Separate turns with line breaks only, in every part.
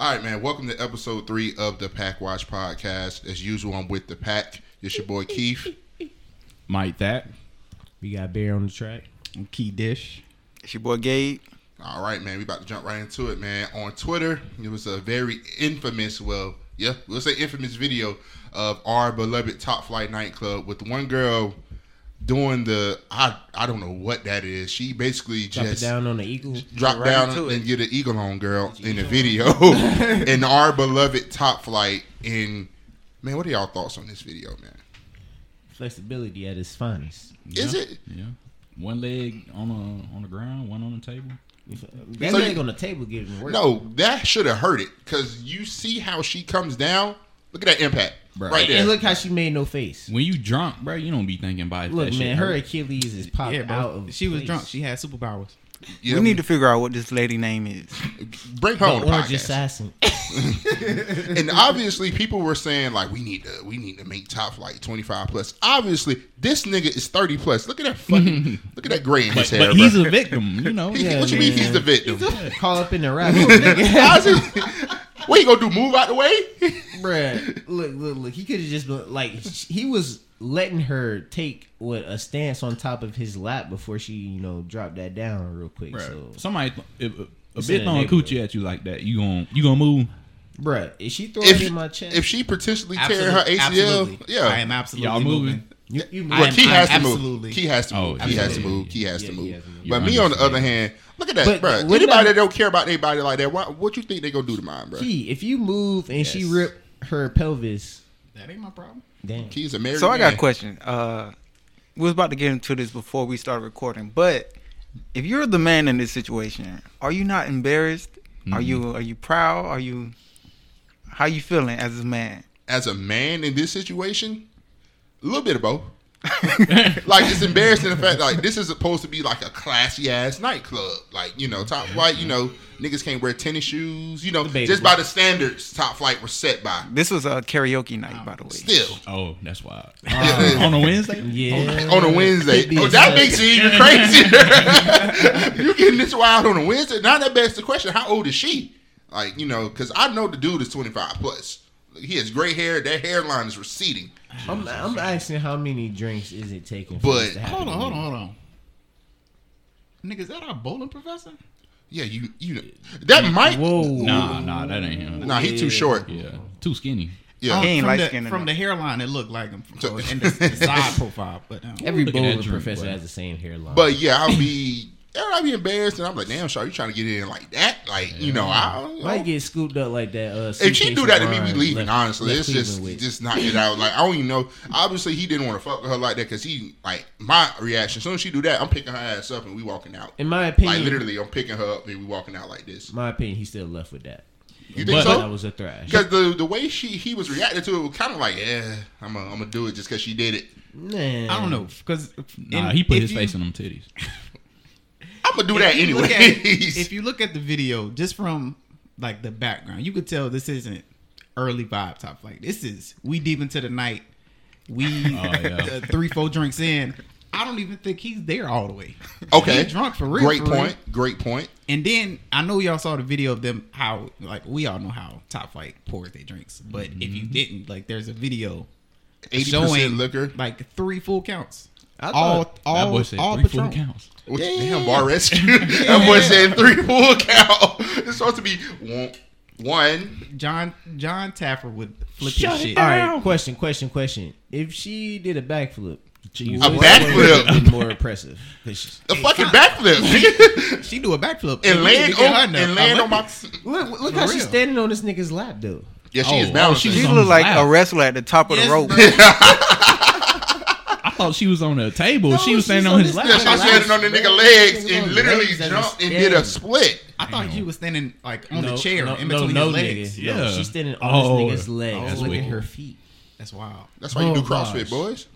All right, man. Welcome to episode three of the Pack Watch podcast. As usual, I'm with the pack. It's your boy Keith.
Mike that.
We got Bear on the track.
Key Dish.
It's your boy Gabe.
All right, man. We about to jump right into it, man. On Twitter, it was a very infamous, well, yeah, let's say infamous video of our beloved Top Flite nightclub with one girl doing the I I don't know what that is. She basically
Drop
just
it down on the eagle.
drop
Right
down and
it.
get an eagle on girl in the video in our beloved Top Flite. And man, what are y'all thoughts on this video, man?
Flexibility at its finest.
Is it?
Yeah. One leg on the on the ground, one on the table.
That
So
leg
you-
on the table giving work.
No, that should have hurt it because you see how she comes down. Look at that impact
Bruh.
right there.
And look how she made no face.
When you drunk, bro, you don't be thinking about it.
Look,
that
man, her. Achilles is popped
Yeah, bro.
out of.
she was
place.
drunk. She had superpowers.
Yeah,
We need to figure out what this lady name is.
bring her on
The
the
orange
podcast.
assassin.
and obviously, people were saying like, we need to, we need to make Top Flite twenty five plus. Obviously, this nigga is thirty plus. Look at that fucking, look at that gray in his hair.
but he's
bruh.
a victim, you know.
He-
Yeah,
what you mean he's the victim?
Call up in the rap. nigga.
How's what you gonna do? Move out the way?
Bruh, look, look, look. He could have just been like he was letting her take what a stance on top of his lap before she, you know, dropped that down real quick.
Bruh,
So,
Somebody, if, a
It's
bit
in the
throwing coochie at you like that, you gon' you gonna move?
bruh, is she throwing
If
in my chest?
if she potentially tear her ACL,
Absolutely.
yeah,
I am absolutely
Y'all
moving.
moving?
you, you
I
Well,
am-
Key has to move.
absolutely.
Key has to
Oh,
move. Key has to move. Key has
Yeah,
to
he
move.
has to move.
But me, on the other hand, look at that,
But
bro.
what
Anybody
about-
that don't care about anybody like that, why, what you think they gonna do to mine, bro?
Key, if you move and she rip her pelvis,
That ain't my problem.
Damn.
Key's a married
So I got
man.
a question. Uh, we was about to get into this before we started recording, but if you're the man in this situation, are you not embarrassed? Are you are you proud? Are you how you feeling as a man?
As a man in this situation, a little bit of both. like it's embarrassing the fact like this is supposed to be like a classy ass nightclub. Like you know, top flite. You know, niggas can't wear tennis shoes. You know,
Debatable.
just by the standards top flite was set by.
This was a karaoke night, oh. by the way.
Still,
Oh, that's wild.
Yeah.
on a Wednesday?
Yeah.
on a Wednesday. Oh, that makes it even crazier. you getting this wild on a Wednesday? Now that begs the question: How old is she? Like you know, because I know the dude is twenty five plus. He has gray hair. That hairline is receding.
I'm, I'm asking how many drinks is it taking? for
But-
this to happen
Hold on,
to
hold
me?
on, hold on. Nigga, is that our bowling professor?
Yeah, you you that might.
Whoa.
Nah, nah, that ain't him.
Nah, he too short.
Yeah, too skinny.
Yeah,
Um,
He ain't
from
light
the,
skinned
from
enough.
the hairline, it looked like him.
So-
So, and the, the side profile, but um,
Every
Look at that
bowling
drink,
professor
boy.
has the same hairline.
but yeah, I'll be. I'd be embarrassed, and I'm like, damn, Shaw, you trying to get in like that? Like, you know, I. don't know.
might get scooped up like that. Uh,
If she do that to me, we leaving.
left-
honestly,
left
it's just
Cleveland with.
just knock it out. Like I don't even know. Obviously, he didn't want to fuck with her like that because he like my reaction. As soon as she do that, I'm picking her ass up and we walking out.
In my opinion,
Like literally, I'm picking her up and we walking out like this.
my opinion, he still left with that.
You think
But-
so?
That was a thrash.
Because the the way she he was reacting to it was kind of like, yeah, I'm gonna I'm gonna do it just because she did it.
Man,
I don't know because
Nah, he put his face in them titties.
I'm gonna do that anyway.
if you look at the video, just from like the background, you could tell this isn't early vibe top flite. This is we deep into the night. We
yeah.
uh, three four drinks in. I don't even think he's there all the way.
okay,
He drunk for real.
Great
for real.
point. Great point.
And then I know y'all saw the video of them how like we all know how Top Flite pours their drinks, but if you didn't, like there's a video
Eighty
showing
percent liquor.
like three full counts.
I
all
thought-
That
all
boy said
all
three full counts.
Which,
Yeah,
damn, bar rescue. that boy said three full count. It's supposed to be one. one.
John Jon Taffer would flip
Shut
his
it
shit.
All right, question, question, question. If she did a backflip,
Jesus.
A backflip?
would have been more impressive. 'Cause she-
A fucking backflip.
She do a backflip
and
We
land
need her
on and land on my.
Look, look
For
how she's standing on this nigga's lap, though.
Yeah, she is
Oh,
balancing.
oh,
She
She's on
look like
lap.
a wrestler at the top of
Yes,
the rope.
Bro.
I thought she was on a table. she was standing
on
on his
his
lap.
yeah, she's standing on the nigga legs and literally
Legs and
jumped and
stand.
did a split.
I thought you was standing like on
no,
the chair
no,
in
no,
between
no,
his legs.
nigga. No,
Yeah.
she's standing on
Oh,
this nigga's legs.
that's
Look at her feet.
That's wild.
That's why you
Oh,
do CrossFit,
gosh.
boys.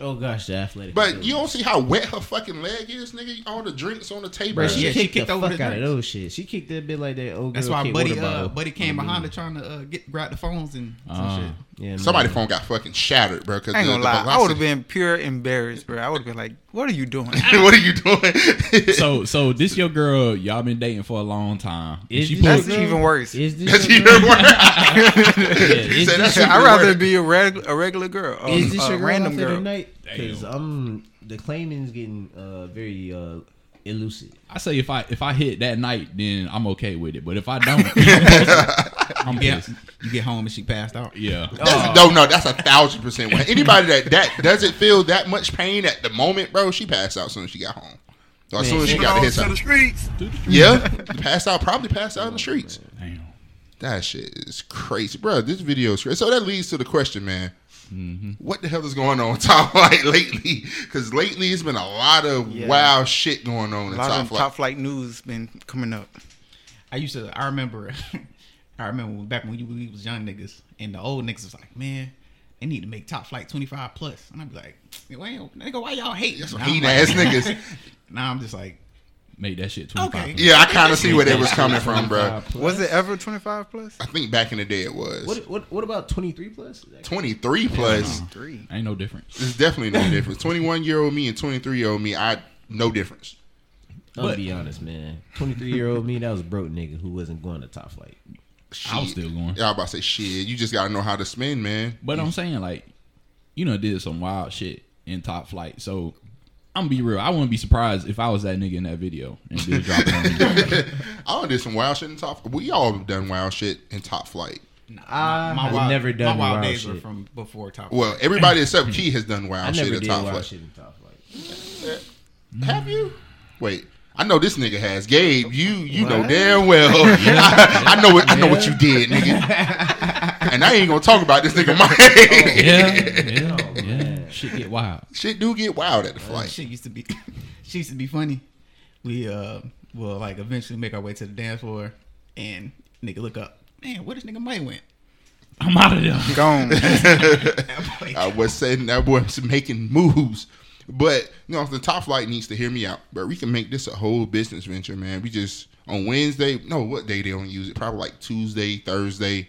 Oh gosh, the athletic.
But
ability.
you don't see how wet her fucking leg is, nigga. All the drinks on the table.
Bro, she
Yeah,
shit.
she
kicked,
kicked
the fuck
the
out of those shit. She kicked that bit like that old
That's
girl
why
kicked
Buddy
water
uh. Buddy came behind her trying to uh, get grab the phones and some
Uh,
shit.
Yeah, man.
Somebody's phone got fucking shattered, bro. Cause
I ain't
the,
gonna
the
lie. I would have been pure embarrassed, bro. I would have been like, "What are you doing?"
what are you doing?
So, so this your girl? Y'all been dating for a long time. And
Is
she
this
That's
your girl?
even worse.
Is this
That's even worse.
Yeah,
He
is
said
this
that's
your-
I'd rather
worse.
be a, reg- a regular girl, a,
Is this
a
your girl
random girl.
the? Because
Damn.
I'm the claiming's getting uh, very uh, elusive.
I say if I if I hit that night, then I'm okay with it. But if I don't, I'm
Yeah,
pissed.
you get home and she passed out.
Yeah.
That's, oh. no, no, that's a thousand percent. When anybody that that doesn't feel that much pain at the moment, bro, she passed out as soon as she got home. Or as soon as she got to the streets. Yeah, passed out. Probably passed out in the streets.
Damn.
That shit is crazy, bro. This video is crazy. So that leads to the question, man.
Mm-hmm.
What the hell is going on with Top Flite lately? Because lately it's been a lot of
Yeah.
wild shit going on
A
in
lot
Top
of
Flight.
top flite news been coming up.
I used to. I remember. I remember back when we was young niggas, and the old niggas was like, "Man, they need to make Top Flite twenty five plus," and I'd be like, "Why, nigga, why y'all hate?"
That's some
Now I'm like-
ass niggas.
Now I'm just like,
Made that shit 25.
Okay.
Yeah, I kind of see where they was coming from, bro.
Was it ever 25 plus?
I think back in the day it was
What what what about twenty three plus?
twenty three plus.
Three.
Ain't no difference.
There's definitely no difference. Twenty one year old me and twenty three year old me, I no difference.
I'm gonna be honest, man. Twenty three year old me, that was a broke nigga who wasn't going to top flite.
I was still going.
Yeah, I about to say shit. You just gotta know how to spin, man.
But I'm saying like, you know, did some wild shit in top flite. So I'm gonna be real. I wouldn't be surprised if I was that nigga in that video and did drop it on me.
I done did some wild shit in top. We all have done wild shit in top flite.
I
my
have
wild,
never done
my wild
wild
days
shit.
were from before Top.
Well, everybody except Key has done
I
wild shit
never
in top
wild
flight.
shit in top flite.
Have you? Wait. I know this nigga has. Gabe, you you know damn well. I, I know what I know what you did, nigga. and I ain't gonna talk about this nigga Mike.
Oh, yeah, yeah, yeah. Shit get wild.
Shit do get wild at the
That
flight.
shit used to be, she used to be funny. We uh will like eventually make our way to the dance floor, and nigga look up, man, where this nigga Mike went?
I'm out of there.
Gone.
I was saying that boy was making moves. But you know, the top flite needs to hear me out. But we can make this a whole business venture, man. We just on Wednesday, no, what day they don't use it? Probably like Tuesday, Thursday.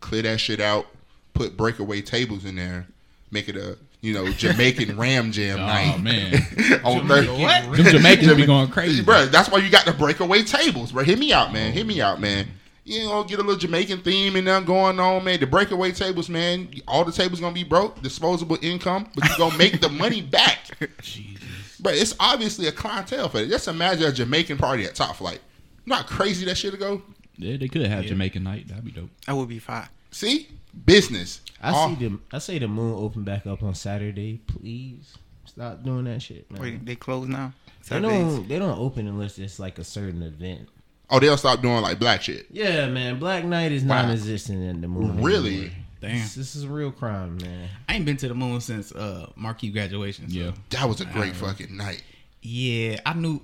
Clear that shit out. Put breakaway tables in there. Make it a you know Jamaican Ram Jam night.
Oh
night.
man,
on Thursday.
What?
them Jamaicans be going crazy.
Bro, that's why you got the breakaway tables, bro. Hit me out, man. Hit me oh. out, man. You know, get a little Jamaican theme and there going on, man. The breakaway tables, man. All the tables gonna be broke, disposable income, but you gonna make the money back. Jesus. But it's obviously a clientele for it. Just imagine a Jamaican party at Top Flite. Not crazy that shit to go.
Yeah, they could have Jamaican night. That'd be dope.
That would be fine.
See, business.
I
All-
see them. I say the moon open back up on Saturday. Please stop doing that shit. Man.
Wait, they close now.
they
Saturdays.
don't. They don't open unless it's like a certain event.
Oh, they'll stop doing like black shit.
Yeah, man. Black Night is
Wow.
non-existent in the moon.
Really?
anymore.
Damn.
This, this is a real crime, man.
I ain't been to the moon since uh marquee graduation. So.
Yeah.
That was a great fucking night.
yeah. I knew.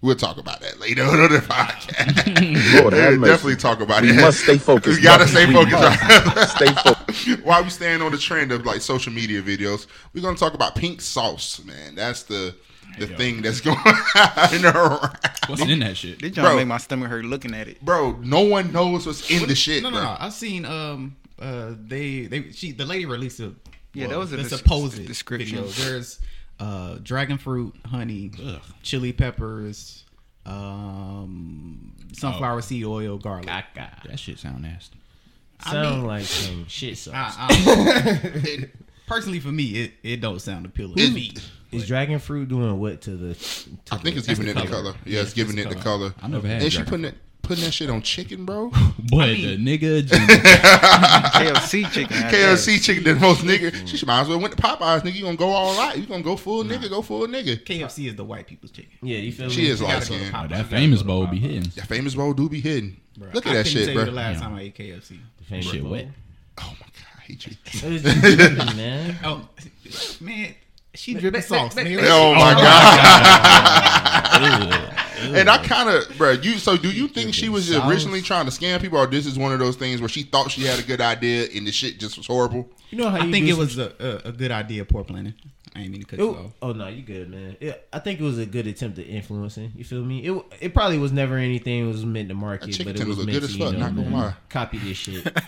We'll talk about that later on the podcast.
Lord
We'll definitely talk about
We
it.
must stay focused,
We gotta stay
We
focused. right?
stay focused.
While we staying on the trend of like social media videos, we're gonna talk about pink sauce, man. That's the the thing that's going on around.
What's in that shit?
They trying
Bro.
to make my stomach hurt looking at it.
Bro, no one knows what's in the shit,
No, no,
bro.
no. I've seen um uh they they she the lady released a
Yeah, that was a
the
des-
supposed
description.
video. There's uh dragon fruit, honey,
Ugh.
chili peppers, um sunflower seed oil, garlic.
That shit sound nasty.
Sound
mean-
like some shit sauce.
I- I- personally, for me, it, it don't sound appealing to me.
is dragon fruit doing what to the? To
I think
the,
it's giving it the color. Yeah, it's giving it the color.
I never had
And she
dragon
putting it putting that shit on chicken, bro.
But the nigga,
KFC chicken.
KFC chicken, the most nigga. She might as well went to Popeyes, nigga. You gonna go all out? You gonna go full nigga? Go full nigga.
KFC is the white people's chicken.
Yeah, you feel
She
me?
She is light
gotta go to
skinned.
Popeyes.
Oh, that
You
famous bowl be
Popeyes.
hitting.
That famous bowl do be hidden.
Bruh,
Look
I
at that shit, bro.
the last
Yeah.
time I ate KFC.
The famous
Shit
bowl.
wet.
Oh my god, I hate you.
It was just dripping, man.
Oh man, she dripping sauce. nigga.
Oh my god. And I kind of, bro, you. So, do you think she was
Dripping
originally trying to scam people, or this is one of those things where she thought she had a good idea and the shit just was horrible?
You know how
I
you
think it was a, a, a good idea. Poor planning. I ain't mean to cut you off.
oh no, you good, man. Yeah, I think it was a good attempt at influencing. You feel me? It it probably was never anything it was meant to market, but it was meant to,
as
you know, man, copy this shit.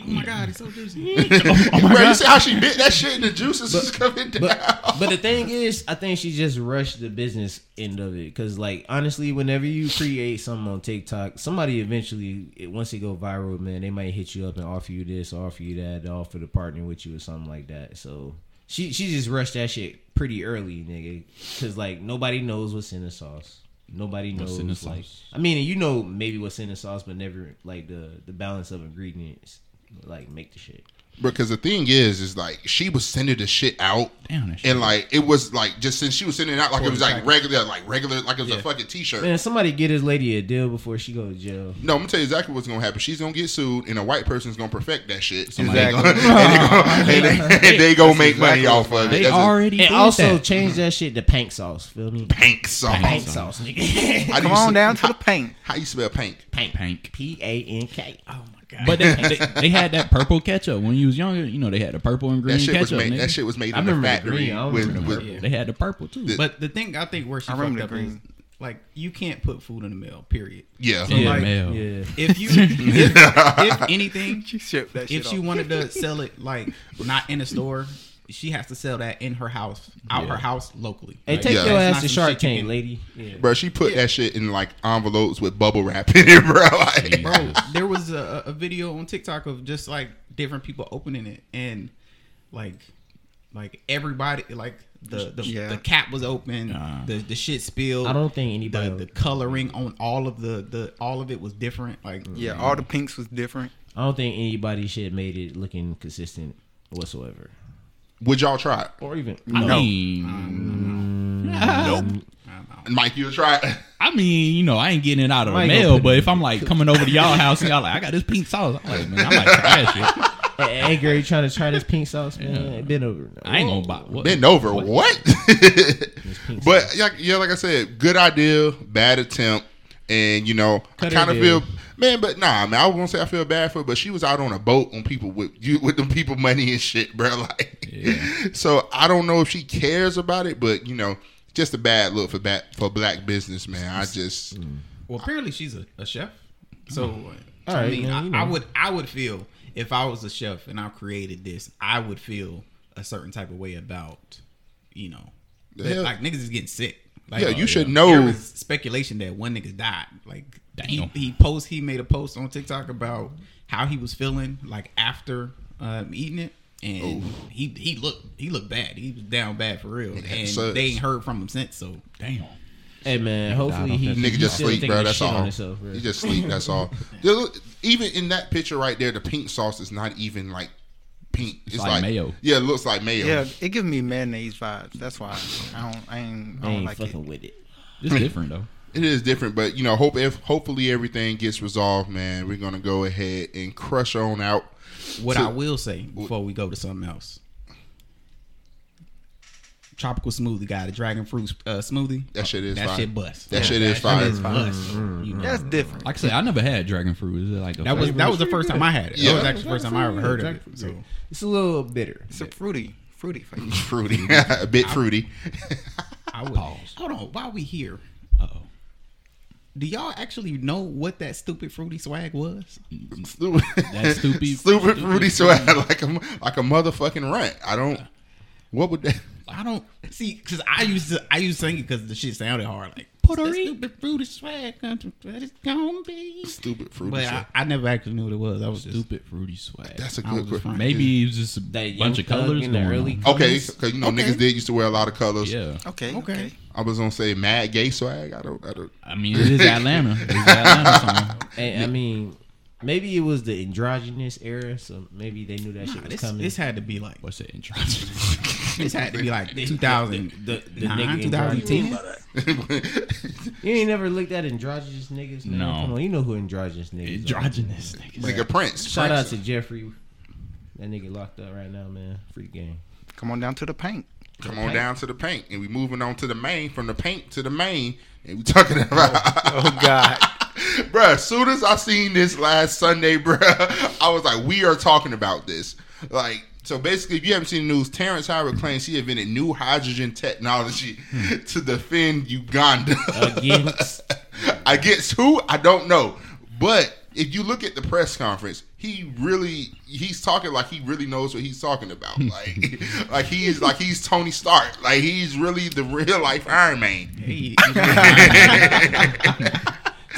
Oh my god, it's so juicy.
bro, you see how she bit that shit and the juices is coming down?
But but the thing is, I think she just rushed the business end of it because, like, honestly, whenever you create something on TikTok, somebody eventually, it- once it go viral, man, they might hit you up and offer you this, offer you that, offer to partner with you or something like that. So she she just rushed that shit pretty early, nigga, because like nobody knows what's in the sauce. Nobody knows
What's in the
like
sauce?
I mean, you know maybe what's in the sauce, but never like the the balance of ingredients like make the shit.
Because the thing is, is like she was sending the shit out,
Damn, shit.
and like it was like just since she was sending it out, like it was like regular, like regular, like it was a fucking t-shirt.
Man, somebody get this lady a deal before she go to jail.
No, I'm gonna tell you exactly what's gonna happen. She's gonna get sued, and a white person's gonna perfect that shit.
Somebody-
And they gonna, and they gonna, and they, and they gonna make money off of it.
they
That's a
already
And also
that.
change that shit to pank sauce. Feel me?
pank sauce.
Pank
sauce.
sauce, nigga.
Come on down to the paint.
How you spell pank?
Pank.
Pank.
P A N K.
Oh my god.
But they, they, they had that purple ketchup when you was younger. You know they had the purple and green
That shit was
ketchup.
made.
nigga.
That shit was made
I
in the
remember the green, I
with,
remember
with
Yeah.
They had the purple too.
The-
But the thing I think where she
I
fucked
remember
up
the
is
green.
like you can't put food in the mail. Period.
yeah.
So,
yeah,
like,
mail.
Yeah.
If you if, if anything,
She that shit
if she wanted to sell it like not in a store, she has to sell that in her house, out
Yeah.
her house locally.
Hey,
Like,
take
Yeah.
your ass to Shark Tank, lady. Yeah.
Bro, she put that shit in like envelopes with bubble wrap in it, bro. Like,
Bro, there was a, a video on TikTok of just like different people opening it and like like everybody like the the,
Yeah.
the cap was open,
Nah.
the the shit spilled.
I don't think
the,
anybody.
the coloring on all of the the all of it was different. Like
Yeah, all the pinks was different.
I don't think anybody shit made it looking consistent whatsoever.
Would y'all try it?
Or even
I
no.
mean, mm.
Nope. Mike, you try it?
I mean, you know, I ain't getting it out of the
I ain't gonna
mail, but
it
if I'm like coming over to y'all house and y'all like, I got this pink sauce, I'm like, man, I might try that shit.
Hey, hey, girl, you trying to try this pink sauce, man?
Yeah.
Been over.
I ain't gonna buy. What?
Bend over. What?
pink
but yeah, yeah, like I said, good idea, bad attempt, and you know,
Cut
I kind of feel, man. But nah, man, I was gonna say I feel bad for, her, but she was out on a boat on people with you with them people money and shit, bro. Like,
Yeah.
so I don't know if she cares about it, but you know, just a bad look for back for black business, man. I just.
Well, apparently she's a, a chef. So
All
I
right,
mean,
man, you
I, I would I would feel if I was a chef and I created this, I would feel a certain type of way about you know, that, like niggas is getting sick. Like,
Yeah, you
uh,
should know-
There was speculation that one nigga died. Like he,
Damn.
he post he made a post on TikTok about how he was feeling like after um, eating it. And he he looked he looked bad. He was down bad for real, and
sucks.
they ain't heard from him since. So
Damn.
Hey man, hopefully
off
he he
Nigga just
still
sleep, bro. That's all.
himself, bro.
He just sleep. That's all. Just Even in that picture right there, the pink sauce is not even like pink. It's,
like mayo.
Yeah, it looks like mayo.
Yeah, it gives me mayonnaise vibes. That's why I don't. I ain't. I
I
don't
ain't
like it.
with it.
It's different though.
It is different, but you know, hope if hopefully everything gets resolved, man. We're gonna go ahead and crush on out.
What
To-
I will say before we go to something else. Tropical smoothie guy, the dragon fruit uh, smoothie.
That shit is
that
fire.
shit bust.
That shit is fire.
is bust. You know.
That's different.
Like I said, I never had dragon fruit. Is it like a
That was that was the first time I had it.
Yeah.
That was actually the first time I ever heard of it. So
It's a little bitter.
It's a fruity, fruity flavor.
Fruity, a bit fruity.
I would
Pause.
hold on. While we here,
Uh oh.
Do y'all actually know what that stupid fruity swag was?
stupid,
That stupid-
stupid fruity swag like a like a motherfucking rant. I don't. What would that?
I don't see because I used to I used to think it because the shit sounded hard like Puerto
Rico.
stupid fruity swag country what it's gonna be.
Stupid fruity.
But I,
swag.
I never actually knew what it was. I was just
Stupid fruity swag.
That's a
I was
good
just
question.
fine.
Maybe it was just a
That
bunch of colors
in the
going
early
on.
Okay, because you know
Okay.
niggas did used to wear a lot of colors.
Yeah.
Okay.
Okay.
Okay.
I was gonna say mad gay swag. I don't. I don't.
I mean, it is Atlanta. It's Atlanta song.
Hey, I mean, maybe it was the androgynous era, so maybe they knew that
Nah,
shit was
this,
coming.
this had to be like
What's that intro?
this had to be like 2000
the- the
nine,
nigga
2010.
you ain't never looked at androgynous niggas, man.
No.
Come on, you know who androgynous niggas. are.
Androgynous niggas.
Nigga Prince.
Shout
Prince.
out to Jeffrey. That nigga locked up right now, man. Free game.
Come on down to the paint.
Come on down to the paint, and we moving on to the main. From the paint to the main, and we talking about.
Oh, oh God.
bruh, as soon as I seen this last Sunday, bruh, I was like, we are talking about this. Like, so basically, if you haven't seen the news, Terrence Howard claims he invented new hydrogen technology to defend Uganda.
Against
Against who? I don't know. But if you look at the press conference, he really he's talking like he really knows what he's talking about. Like like he is like he's Tony Stark. Like he's really the real life Iron Man.
Hey,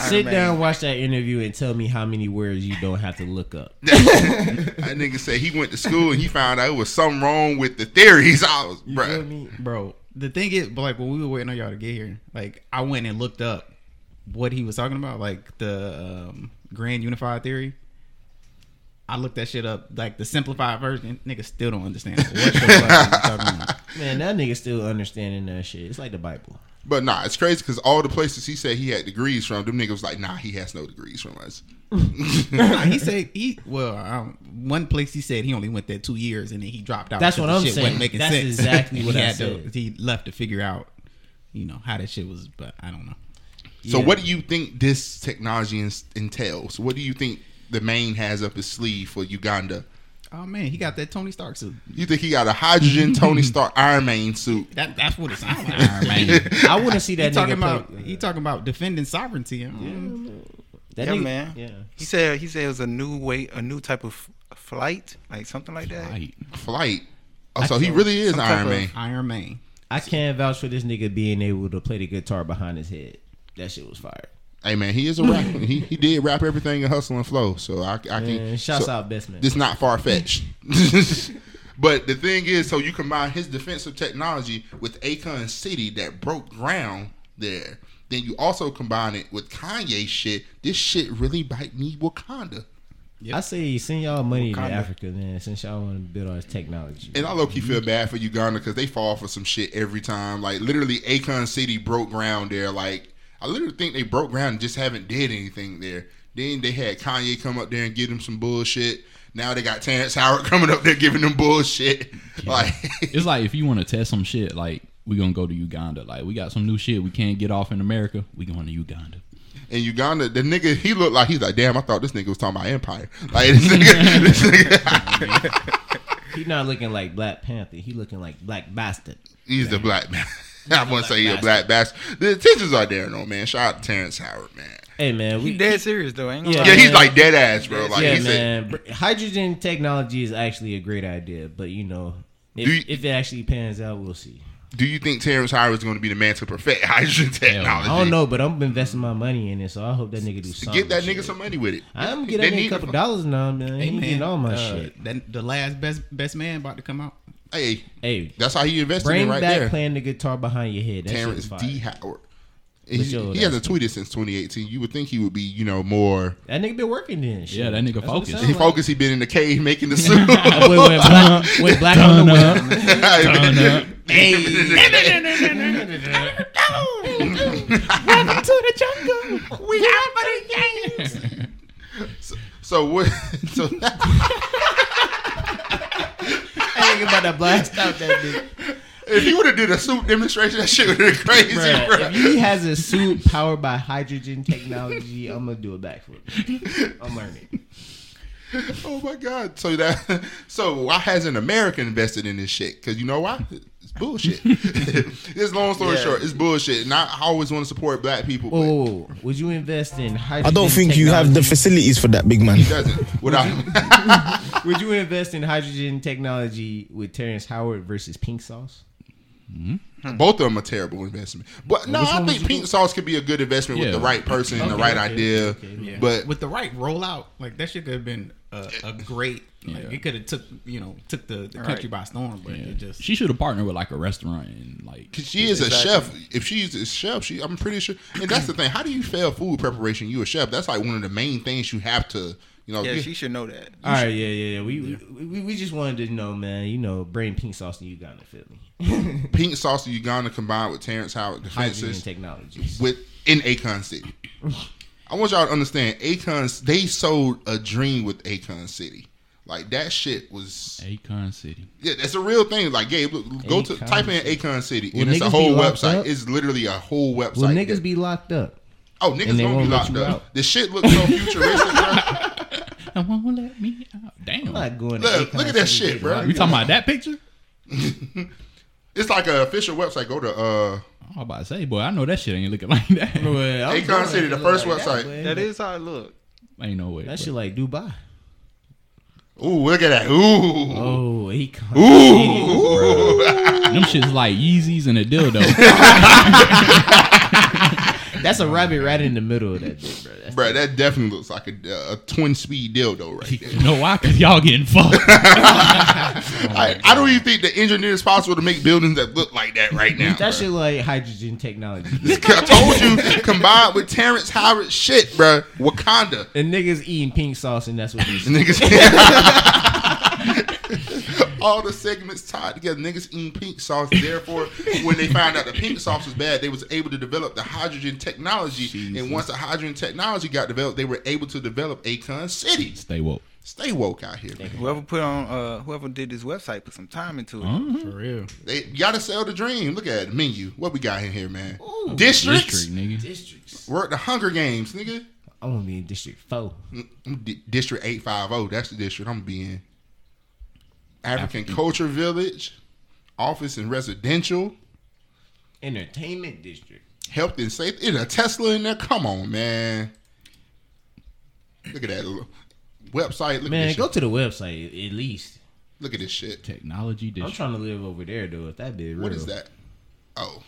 sit
Man.
down, watch that interview, and tell me how many words you don't have to look up.
That nigga said he went to school and he found out it was something wrong with the theories. I was,
You feel me?
bro, the thing is, like when we were waiting on y'all to get here, like I went and looked up what he was talking about, like the um, grand unified theory. I looked that shit up, like the simplified version. Nigga still don't understand what the fuck talking about.
Man, that nigga still understanding that shit. It's like the Bible.
But nah, it's crazy because all the places he said he had degrees from, them niggas was like, nah, he has no degrees from us.
Nah, he said he well, um, one place he said he only went there two years and then he dropped out.
That's what I'm
shit
saying.
Wasn't making
That's
sense.
exactly what
he
I
had to-
said.
he left to figure out, you know, how that shit was. But I don't know.
So
Yeah.
what do you think this technology entails? What do you think the main has up his sleeve for Uganda?
Oh man, he got that Tony Stark suit.
You think he got a hydrogen Tony Stark Iron Man suit?
That that's what it sounds like.
Iron Man.
I want to see that.
He
that
talking about
play-
he talking about defending sovereignty. Um,
that
Yeah,
nigga-
man.
Yeah.
He said he said it was a new way, a new type of flight, like something like that.
Right.
Flight. Oh,
I
so he really is Iron Man.
Iron Man.
I can't vouch for this nigga being able to play the guitar behind his head. That shit was fire.
Hey man, he is a rapper. he he did rap everything in Hustle and Flow. So I I can.
Man, shouts
so-
out best man.
This not far fetched. but the thing is, so you combine his defensive technology with Akon City that broke ground there. Then you also combine it with Kanye shit. This shit really bite me Wakanda.
I say send y'all money
Wakanda.
to Africa, man. Since y'all want to build all this technology.
And I low key feel bad for Uganda because they fall for some shit every time. Like literally, Akon City broke ground there. Like I literally think they broke ground and just haven't did anything there. Then they had Kanye come up there and give them some bullshit. Now they got Terrence Howard coming up there giving them bullshit. Like
It's like if you want to test some shit, like we gonna go to Uganda. Like we got some new shit we can't get off in America. We going to Uganda.
in Uganda, the nigga he looked like he's like, damn, I thought this nigga was talking about Empire. Like this nigga, this nigga
He not looking like Black Panther. He looking like Black Bastard.
he's the black man. I want to say he's a black bastard. The intentions are there, though, man. Shout out to Terrence Howard, man.
Hey man, we
He dead serious though, ain't gonna
Yeah.
Yeah, he's like dead ass, bro. Like
yeah,
he said,
man. Br- Hydrogen technology is actually a great idea, but you know, if,
you-
if it actually pans out, we'll see.
Do you think Terrence Howard is going to be the man to perfect hydrogen technology?
I don't know, but I'm investing my money in it, so I hope that nigga do something.
Get that nigga
shit.
some money with it.
I'm get
They
that nigga
need
a couple dollars now, man.
Hey
he
man,
getting all my
uh,
shit.
That, the last best best man about to come out.
Hey,
Hey,
that's how he invested
bring
in right
back
there.
playing the guitar behind your head. That shit
Terrence. D. Howard. He,
yo,
he hasn't tweeted since 2018. You would think he would be, you know, more.
That nigga been working then. Shit.
Yeah, that nigga
That's what
focused.
He
like.
focused. He been in the cave making the suit.
Went, went black, went black on the
Done
web. Welcome to the jungle. We out for the games.
so what? So
I ain't about to blast out that nigga.
if he would have did a suit demonstration, that shit would have been crazy,
Bruh,
bro.
if he has a suit powered by hydrogen technology, I'm gonna do a backflip. I'm learning.
Oh my god! So that so why hasn't America invested in this shit? Because you know why? It's bullshit. it's long story
Yeah.
short, it's bullshit. And I always want to support black people, but
Whoa, whoa, whoa. would you invest in hydrogen?
I don't think you have the facilities for that, big man.
he doesn't. Without
Would you invest in hydrogen technology with Terrence Howard versus Pink Sauce? Hmm.
both of them are terrible investment. But no, I think
you
Pink
do?
Sauce could be a good investment with the right person and the right
okay,
idea.
okay.
Yeah.
But
with the right rollout, like that shit could have been a, a great. Like,
Yeah.
It could have took you know took the, the country by storm, but
Yeah.
it just
She should have partnered with like a restaurant and like
'cause she is a chef. If she's a chef, she I'm pretty sure. And that's the thing. How do you fail food preparation? You a chef. That's like one of the main things you have to. You know,
Yeah,
get-
she should know that.
All right, yeah, yeah, yeah. We, We, we we just wanted to know, man. You know, bring Pink Sauce to Uganda, feel me?
Pink Sauce to Uganda combined with Terrence Howard defenses.
technologies.
with in Akon City. I want y'all to understand, Akon they sold a dream with Akon City. Like that shit was
Akon City.
yeah, that's a real thing. Like, Gabe, look, go to
Akon
type in Akon City,
Will
and it's a whole website.
up?
It's literally a whole website.
Will niggas
that-
be locked up?
oh niggas gonna be locked
you
up.
out?
The shit looks so futuristic, bro.
I won't let me out. Damn.
I'm not going.
Look,
Akon
look at that
City
shit, bro.
You talking about that picture?
It's like an official website. Go to uh
I was about to say, boy, I know that shit ain't looking like that.
Well, I'm
Akon City, the first
like
website.
boy.
That is how it look.
ain't no way.
That
bro.
shit like Dubai.
Ooh, look at that. Ooh.
Oh, Akon.
Ooh.
Them shit's like Yeezys and a dildo.
That's a rabbit right in the middle of that bro. That's
Bro, that definitely looks like a, uh, a twin speed dildo right there.
you know why? Cause y'all getting fucked.
I, I don't even think the engineer is possible to make buildings that look like that right now.
that
bro.
shit like hydrogen technology.
I told you, combined with Terrence Howard shit, bro. Wakanda.
and niggas eating pink sauce, and that's what these.
Niggas. All the segments tied together. Niggas eating pink sauce. Therefore, when they found out the pink sauce was bad, they was able to develop the hydrogen technology. And once the hydrogen technology got developed, they were able to develop Akon City.
Stay woke.
Stay woke out here, man.
Whoever put on, uh, whoever did this website put some time into it.
Uh-huh.
For real.
They gotta sell the dream. Look at the menu. What we got in here, man? Districts.
District, nigga.
districts.
We're at the Hunger Games, nigga.
I want to be in District Four.
Mm, D- district 850. That's the district I'm gonna be in. African
African.
Culture Village, Office and Residential,
Entertainment District.
Health and Safety. Is a Tesla in there? Come on, man. Look at that website. Look at
Man,
this
go
shit.
to the website at least.
Look at this shit.
Technology
I'm trying to live over there though. If that be real,
What is that? Oh.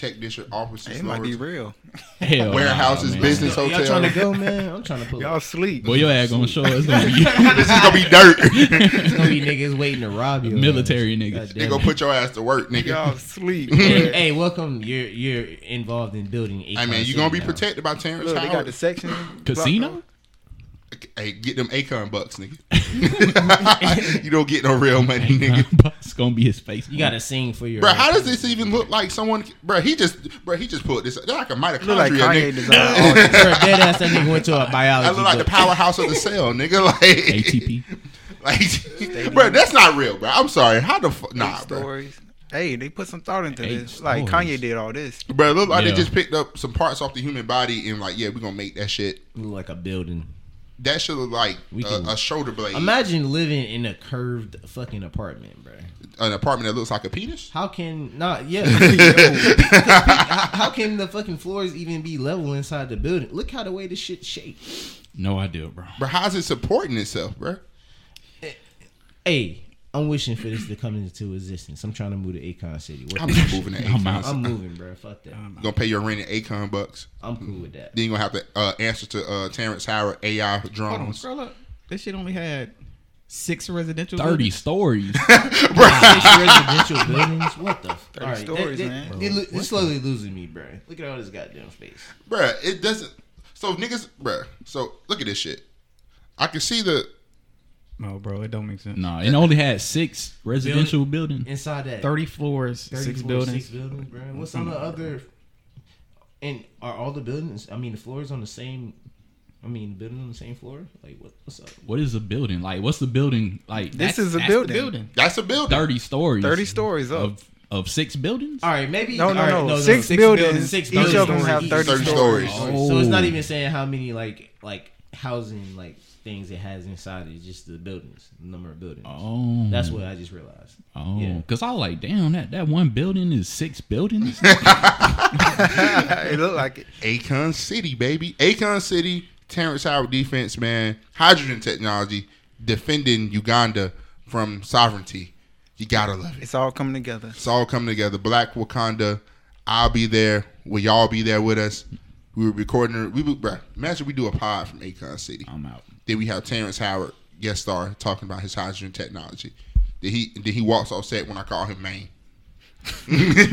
Tech District Offices.
It might be real.
Hell
Warehouses,
nah, man.
business
Y'all
hotel.
trying to go, man? I'm trying to pull
Y'all sleep.
Boy, your ass gonna show us gonna be
this is gonna be dirt.
It's gonna be niggas waiting to rob you.
military niggas.
They
damn
gonna put your ass to work, nigga.
Y'all sleep.
hey, hey, welcome. You're you're involved in building.
I mean, you
Akon
gonna be
City now.
protected by Terrence
Look, they got the section.
Casino?
Hey, get them Akon bucks, nigga. you don't get no real money, nigga.
It's gonna be his face.
You gotta sing for your.
Bro, how does this even look like someone? Bro, he just, bro, he just put this. They're like a mitochondria,
Look like Kanye
nigga.
designed all this.
Bro, dead ass that nigga went to a biology.
I look like the powerhouse of the cell, nigga. Like,
ATP.
like, bro, that's not real, bro. I'm sorry. How the fuck? Nah,
Eight
bro.
stories. Hey, they put some thought into
Eight
this. Like. Kanye did all this.
Bro, look like
Yeah.
they just picked up some parts off the human body and like, yeah, we're gonna make that shit.
Look like a building.
That should look like
We
a,
can-
a shoulder blade.
Imagine living in a curved fucking apartment, bro.
An apartment that looks like a penis.
How can not? Yeah. how, how can the fucking floors even be level inside the building? Look how the way the shit shaped.
No idea, bro.
But how's it supporting itself, bro?
Hey, I'm wishing for this to come into existence. I'm trying to move to Akon City. What
I'm just moving to
I'm
I'm moving, bro. Fuck that.
You gonna pay your rent in Akon bucks.
I'm cool with that.
Then you gonna have to uh, answer to uh, Terrence Howard AI
Hold on,
drones.
scroll up. This shit only had six residential.
Thirty
buildings.
stories.
Six residential buildings. What the? F-
30
All right,
stories,
that-
man.
that- It, lo- it's slowly losing me, bro. Look at all this goddamn space.
Bruh, it doesn't. So niggas, bruh. So look at this shit. I can see the.
No, bro, it don't make sense.
nah, it only had six residential buildings.
Inside that,
Thirty floors,
30
six
floors,
buildings.
Six buildings, bro. What's on the other? And are all the buildings? I mean, the floors on the same. I mean, building on the same floor. Like what? What's up?
What is a building? Like, what's the building? Like,
This is a
That's
building.
building.
That's a building.
thirty stories.
30 stories up.
of of six buildings.
All right, maybe.
No, no,
all right,
no. Six buildings.
Six
Each
buildings.
of them have 30
30
stories.
stories.
So it's not
Oh.
even saying how many like like housing like things it has inside it. It's just the buildings, the number of buildings.
Oh,
That's what I just realized.
Oh,
Yeah.
because I was like, damn, that that one building is six buildings.
it looked like it.
Akon City, baby. Akon City, Terrence Howard defense, man. Hydrogen technology, defending Uganda from sovereignty. You gotta love it.
It's all coming together.
It's all coming together. Black Wakanda. I'll be there. Will y'all be there with us? We were recording. We would, bruh, imagine we do a pod from Akon City.
I'm out.
Then we have Terrence Howard guest star talking about his hydrogen technology. Then he then he walks off set when I call him man.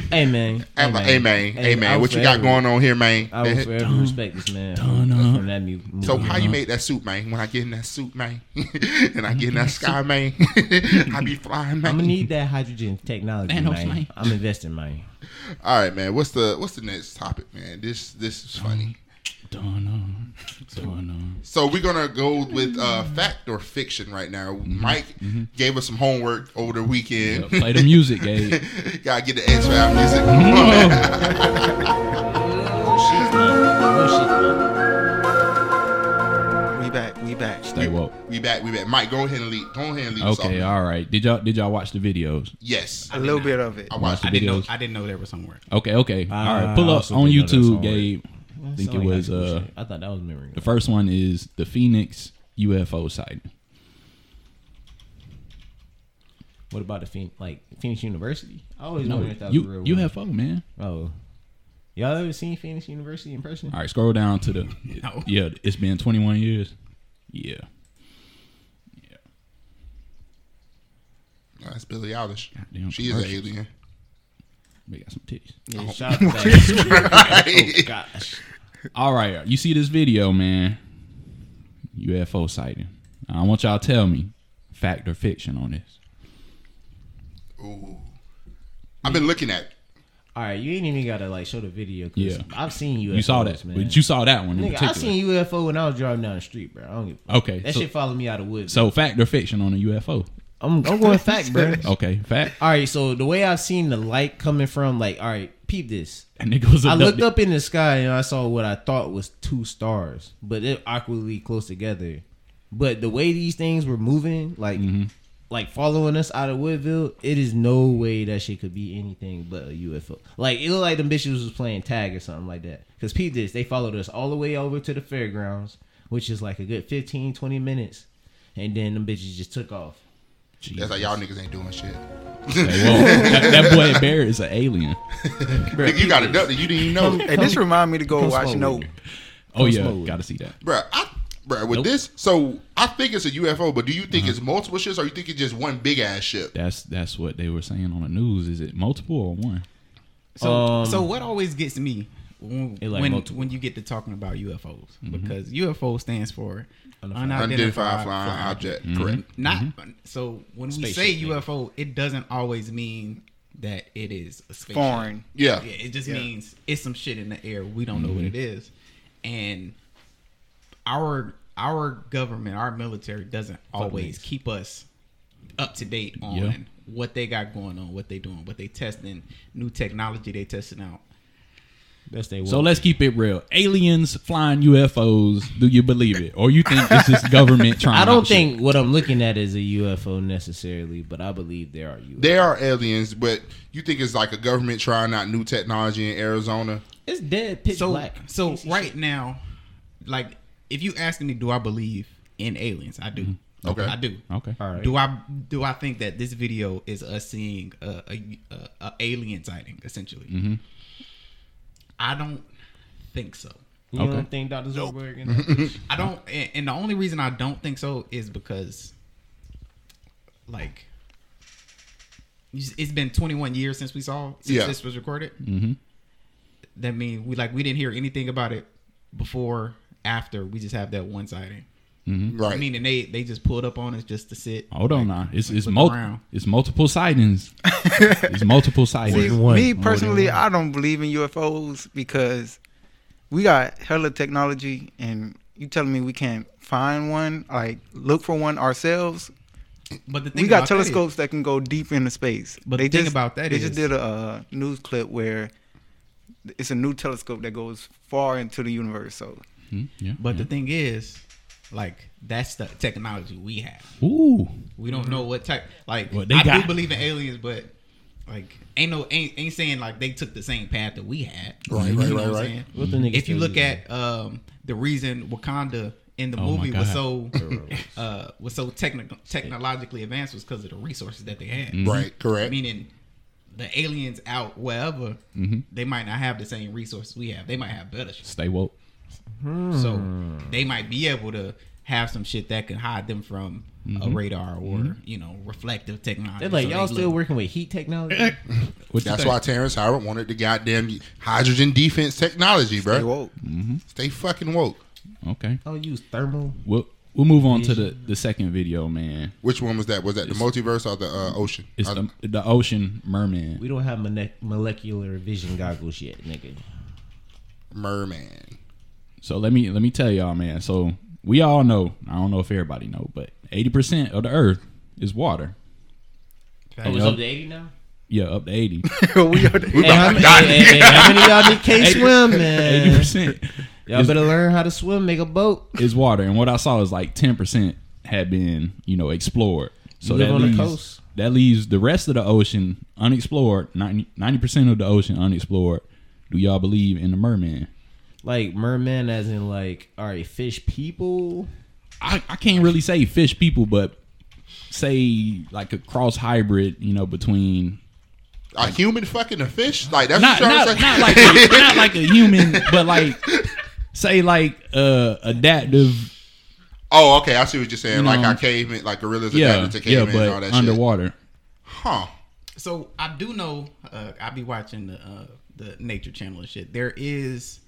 Hey man,
I'm like, hey man, hey
I
man, what you got going on here, man?
I will forever respect this man from, from that movie.
So how you made that suit, man? When I get in that suit, man, and I get in that sky, man, I be flying, man.
I'm gonna need that hydrogen technology,
Thanos,
man.
man.
I'm investing, man.
All right, man. What's the what's the next topic, man? This this is funny. Mm.
Don't know. Don't.
So we're gonna go with uh, fact or fiction right now. Mm-hmm. Mike mm-hmm. gave us some homework over the weekend.
Yeah, play the music, Gabe.
Gotta get the X File music.
Bullshit, man. Bullshit, man.
We back. We back.
Stay woke.
we back. We back. Mike, go ahead and lead. Go ahead and lead
Okay, all right. Did y'all did y'all watch the videos?
Yes,
A little bit of it.
I
Watch
watched
the
I didn't know.
videos.
I didn't know there was somewhere.
Okay, okay. all
I
right. Ah, pull up on
didn't know that
YouTube,
song
Gabe. I think it was uh
shit. I thought that was memory.
the first one is the Phoenix UFO sighting.
What about the Phoenix, like Phoenix University? I always
No,
wondered if that was
U,
a real one.
UFO man.
Oh, y'all ever seen Phoenix University in person?
All right, scroll down to the.
No.
Yeah, it's been 21 years. Yeah. Yeah.
That's Billie Eilish.
Damn
She is an alien.
We got some titties.
Yeah.
Shout out to that. oh gosh.
All right, you see this video, man? UFO sighting. I want y'all to tell me fact or fiction on this.
Ooh, I've been looking at.
All right, you ain't even gotta like show the video. 'cause
Yeah.
I've seen UFOs.
You saw that,
man.
but you saw that one in
Nigga, I seen UFO when I was driving down the street, bro. I don't give. a.
Okay,
that
so-
shit followed me out of woods.
so fact or fiction on a UFO?
I'm I'm going fact, bro.
Okay, fact.
All right, so the way I've seen the light coming from, like, all right, peep this.
That nigga was
I looked up in the sky and I saw what I thought was two stars, but they're awkwardly close together. But the way these things were moving, like,
Mm-hmm.
like following us out of Woodville, it is no way that shit could be anything but a UFO. Like, it looked like them bitches was playing tag or something like that. Cause peep this, they followed us all the way over to the fairgrounds, which is like a good 15, 20 minutes, and then them bitches just took off.
That's like y'all niggas ain't doing shit.
Say, that, that boy Bear is an alien.
Nigga, you got abducted. You didn't even know,
Hey, this remind me to go watch
slowly.
Nope.
Oh yeah,
slowly.
got to see that.
Bruh, I, bruh, with
Nope.
this, so I think it's a UFO, but do you think it's multiple ships or you think it's just one big ass ship?
That's that's what they were saying on the news. Is it multiple or one?
So,
Um,
so what always gets me when
like
when,
multiple.
when you get to talking about UFOs mm-hmm. because UFO stands for
Unidentified
Unidentified flying object. Mm-hmm. Correct. Mm-hmm.
Not so when we say
thing.
UFO, it doesn't always mean that it is a spaceship.
Foreign.
Yeah.
Yeah, it just
Yeah.
means it's some shit in the air. We don't know what it is, and our our government, our military doesn't always
niggas.
keep us up to date on
Yeah.
what they got going on, what they doing, what they testing, new technology they testing out.
Best they
So let's keep it real. Aliens flying UFOs. Do you believe it, or you think it's just government trying?
I don't
out shit?
think what I'm looking at is a UFO necessarily, but I believe there are UFOs.
There are aliens, but you think it's like a government trying out new technology in Arizona?
It's dead pitch
so
black.
so
Can't
right
shit.
now, like if you ask me, do I believe in aliens? I do.
Okay.
I do.
Okay.
All right.
Do I do I think that this video is us seeing a, a, a, a alien sighting essentially?
Mm-hmm.
I don't think so.
You
Okay.
don't think Dr. Zoidberg in that?
I don't, and, and the only reason I don't think so is because, like, it's it's been 21 years since we saw since
Yeah.
this was recorded.
Mm-hmm.
That mean we like we didn't hear anything about it before, after. We just have that one sighting.
Right.
Meaning they they just pulled up on us just to sit.
Hold on
like,
now. It's
like,
it's
look
mul- It's multiple sightings. it's multiple
See,
sightings.
one.
me personally. I don't believe in UFOs because we got hella technology, and you telling me we can't find one, like look for one ourselves.
But the thing
We got
about that is-
telescopes that, can go deep into space.
But
they
the thing
just,
about that
they
is-
just did a uh, news clip where it's a new telescope that goes far into the universe. So
Hmm, yeah.
But the thing is, like that's the technology we have.
Ooh.
We don't know what type. Like
What they
I
got.
do believe in aliens, but like ain't no ain't, ain't saying like they took the same path that we had.
Right,
You
right,
know
right,
what I'm
right.
saying?
What the
If you look at um the reason Wakanda in the
Oh
movie was so uh was so technical technologically advanced was because of the resources that they had.
Right. Correct.
Meaning the aliens out wherever
Mm-hmm.
they might not have the same resources we have. They might have better shit.
Stay woke.
So hmm. they might be able to have some shit that can hide them from a mm-hmm. radar or mm-hmm. you know reflective technology.
They're like,
So
y'all
they
still
look-
working with heat technology?
Eh.
That's why Terrence Howard wanted the goddamn hydrogen defense technology, bro.
Stay woke. Mm-hmm.
Stay fucking woke.
Okay.
I'll use thermal.
We'll we'll move on to the the second video, man.
Which one was that? Was that the multiverse or the uh, ocean?
It's the the ocean merman.
We don't have mone- molecular vision goggles yet, nigga.
merman.
So let me let me tell y'all, man. So we all know. I don't know if everybody know, but eighty percent of the Earth is water.
Oh, it's up to 80 now?
Yeah, up to eighty.
we are the-
Hey, how, many, hey, hey, hey, how many of y'all need can't swim,
Eighty percent
Y'all better learn how to swim, make a boat.
is water, and what I saw is like ten percent had been you know explored. So
You live
that
on the coast.
that leaves the rest of the ocean unexplored. 90 percent of the ocean unexplored. Do y'all believe in the merman?
Like merman, as in like, all right, fish people.
I, I can't really say fish people, but say like a cross hybrid, you know, between
A human fucking a fish? Like that's
not
what you're
not, not like a, not like a human, but like say like uh adaptive,
oh, okay. I see what you're saying.
You
like
know,
our cavemen, like gorillas
yeah,
adapted to
yeah,
cavemen and all that
underwater.
shit. Huh.
So I do know. Uh, I be watching the uh, the Nature Channel and shit. There is,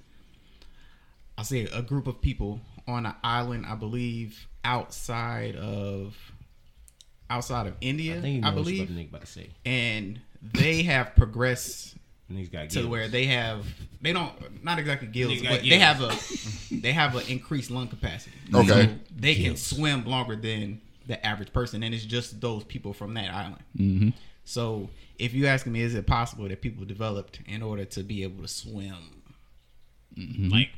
I'll say, a group of people on an island. I believe outside of outside of India.
I
I,
think you know what
believe,
the nigga about to say.
and they have progressed
Niggas got
to
gills.
where they have they don't not exactly gills,
Niggas got
but they have a they have an increased lung capacity.
Okay.
So they can swim longer than the average person, and it's just those people from that island.
hmm
So if you asking me, is it possible that people developed in order to be able to swim like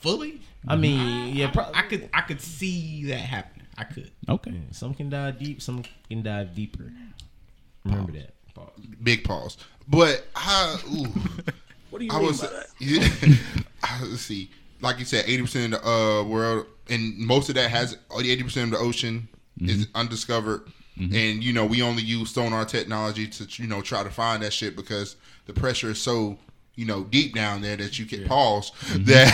fully?
I mean, yeah, pro-
I could I could see that happening. I could.
Okay.
some can dive deep, some can dive deeper. Remember that. Pause.
Big pause. But I, ooh,
What do you
I
mean
was,
by that?
yeah, I- let's see. Like you said, eighty percent of the uh, world, and most of that has eighty percent of the ocean is undiscovered. And you know, we only use sonar technology to you know try to find that shit because the pressure is so you know deep down there that you can pause that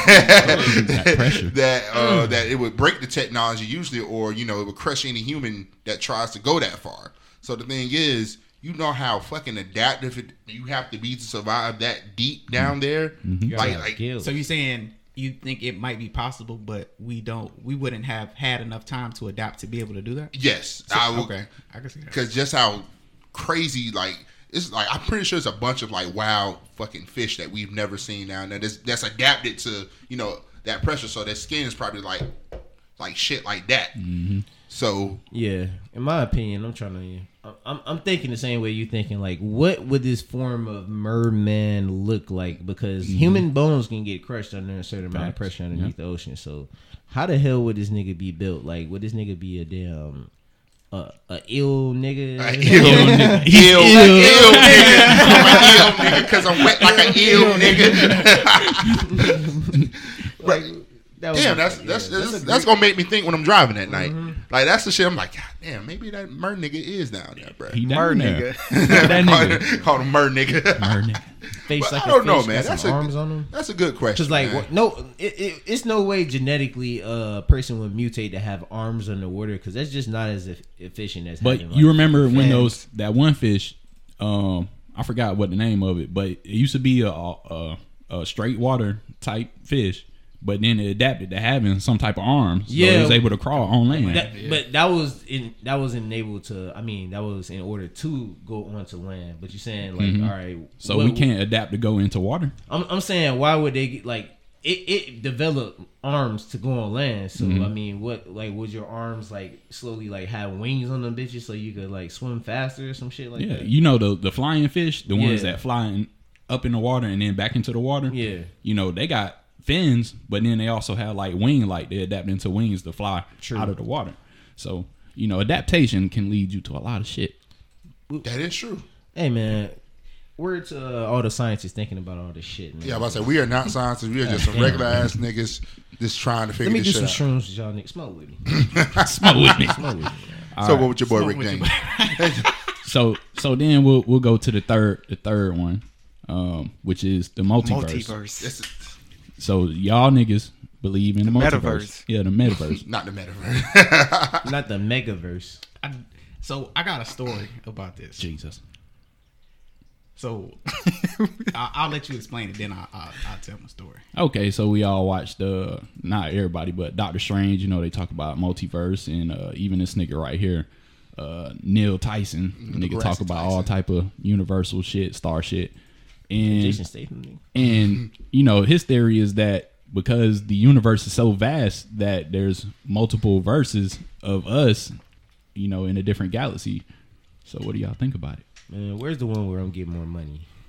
That
that uh, mm. that it would break the technology usually, or you know, it would crush any human that tries to go that far. So the thing is, you know how fucking adaptive it, you have to be to survive that deep down there. Like, like
So you're saying you think it might be possible, but we don't. We wouldn't have had enough time to adapt to be able to do that.
yes, I would,
okay, I can see that.
because just how crazy like it's like I'm pretty sure it's a bunch of like wild fucking fish that we've never seen now and that's, that's adapted to you know that pressure, so their skin is probably like like shit like that. Mm-hmm. So
Yeah, in my opinion, I'm trying to. I'm, I'm thinking the same way you're thinking. Like, what would this form of merman look like? Because mm-hmm. human bones can get crushed under a certain amount of pressure underneath the ocean. So, how the hell would this nigga be built? Like, would this nigga be a damn uh, a ill nigga?
a ill nigga, ill, ill nigga, I'm an ill nigga because I'm wet like an ill nigga.
like, that was
Damn, that's
yeah,
that's that's,
a
that's, gonna make me think when I'm driving at night. Like that's the shit. I'm like, God damn, maybe that mer nigga is down there, bro.
He
Mer
down there.
nigga.
that nigga.
called him mer nigga.
Mer nigga.
face
But
like
I
a
don't know,
fish,
man. That's
some
a
arms on him.
that's a good question.
Cause like
man.
no, it, it, it's no way genetically a person would mutate to have arms underwater because that's just not as efficient as.
But
having,
you
like,
remember when those that one fish, um, I forgot what the name of it, but it used to be a a, a straight water type fish, but then it adapted to having some type of arms. so
Yeah.
it was able to crawl on land.
That, But that was in that was enabled to. I mean, that was in order to go onto land. But you're saying like, all right,
Mm-hmm. so
what-
we can't adapt to go into water.
I'm, I'm saying why would they get like it? It developed arms to go on land. So
Mm-hmm.
I mean, what like would your arms like slowly like have wings on them bitches so you could like swim faster or some shit like
Yeah,
that?
you know the the flying fish, the ones
Yeah.
that fly in, up in the water and then back into the water.
Yeah.
you know they got fins, but then they also have like wing, like they adapt into wings to fly
True.
out of the water. So you know adaptation can lead you to a lot of shit.
that is true.
Hey man, word to uh, all the scientists thinking about all this shit. Man.
Yeah, I'm about to say we are not scientists. We are just some regular ass niggas just trying to figure
Let me
this
do some
out.
shrooms with y'all niggas. Smoke with me.
Smoke with me.
Smoke with me.
All
so
right.
what with your boy
Smoke
Rick
with your
James?
So so then we'll we'll go to the third the third one, um, which is the multiverse.
Multiverse.
This
So y'all niggas believe in the, multiverse.
metaverse.
Yeah, the metaverse.
not the metaverse.
Not the megaverse.
I, so I got a story about this.
Jesus.
So I, I'll let you explain it, then I'll, I'll, I'll tell my story.
Okay, so we all watched uh not everybody, but Doctor Strange, you know, they talk about multiverse and uh even this nigga right here, uh Neil Tyson, nigga talk
Grassy
about all type of universal shit, star shit. And
Jason Statham.
and you know, his theory is that because the universe is so vast that there's multiple verses of us, you know, in a different galaxy. So what do y'all think about it?
Man, where's the one where I'm getting more money?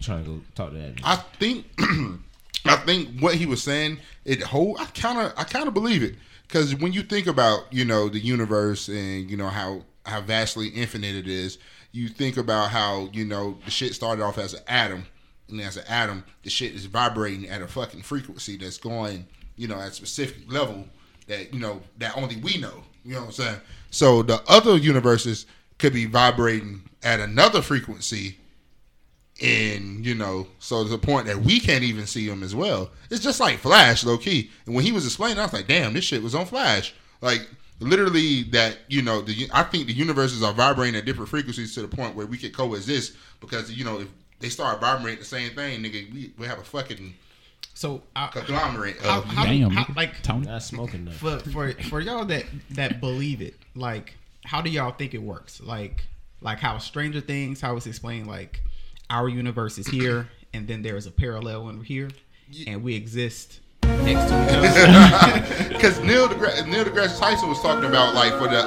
trying to go talk to that. nigga.
I think I think what he was saying it whole I kind of I kind of believe it because when you think about you know the universe and you know how how vastly infinite it is, you think about how you know the shit started off as an atom, and as an atom, the shit is vibrating at a fucking frequency that's going you know at a specific level that you know that only we know. You know what I'm saying? So the other universes could be vibrating at another frequency and you know, so to the point that we can't even see them as well. It's just like Flash, low key. And when he was explaining, I was like, "Damn, this shit was on Flash." Like literally, that you know, the I think the universes are vibrating at different frequencies to the point where we could coexist because you know if they start vibrating the same thing, nigga, we, we have a fucking
So I,
conglomerate.
how,
Of,
how,
Damn,
how-
nigga.
like
Tony.
Not smoking though.
for for for y'all that that believe it, like how do y'all think it works? Like like how Stranger Things, how it's explained, like our universe is here, and then there is a parallel one here, and we exist next to each other.
Because Neil deGrasse, Neil deGrasse Tyson was talking about like for the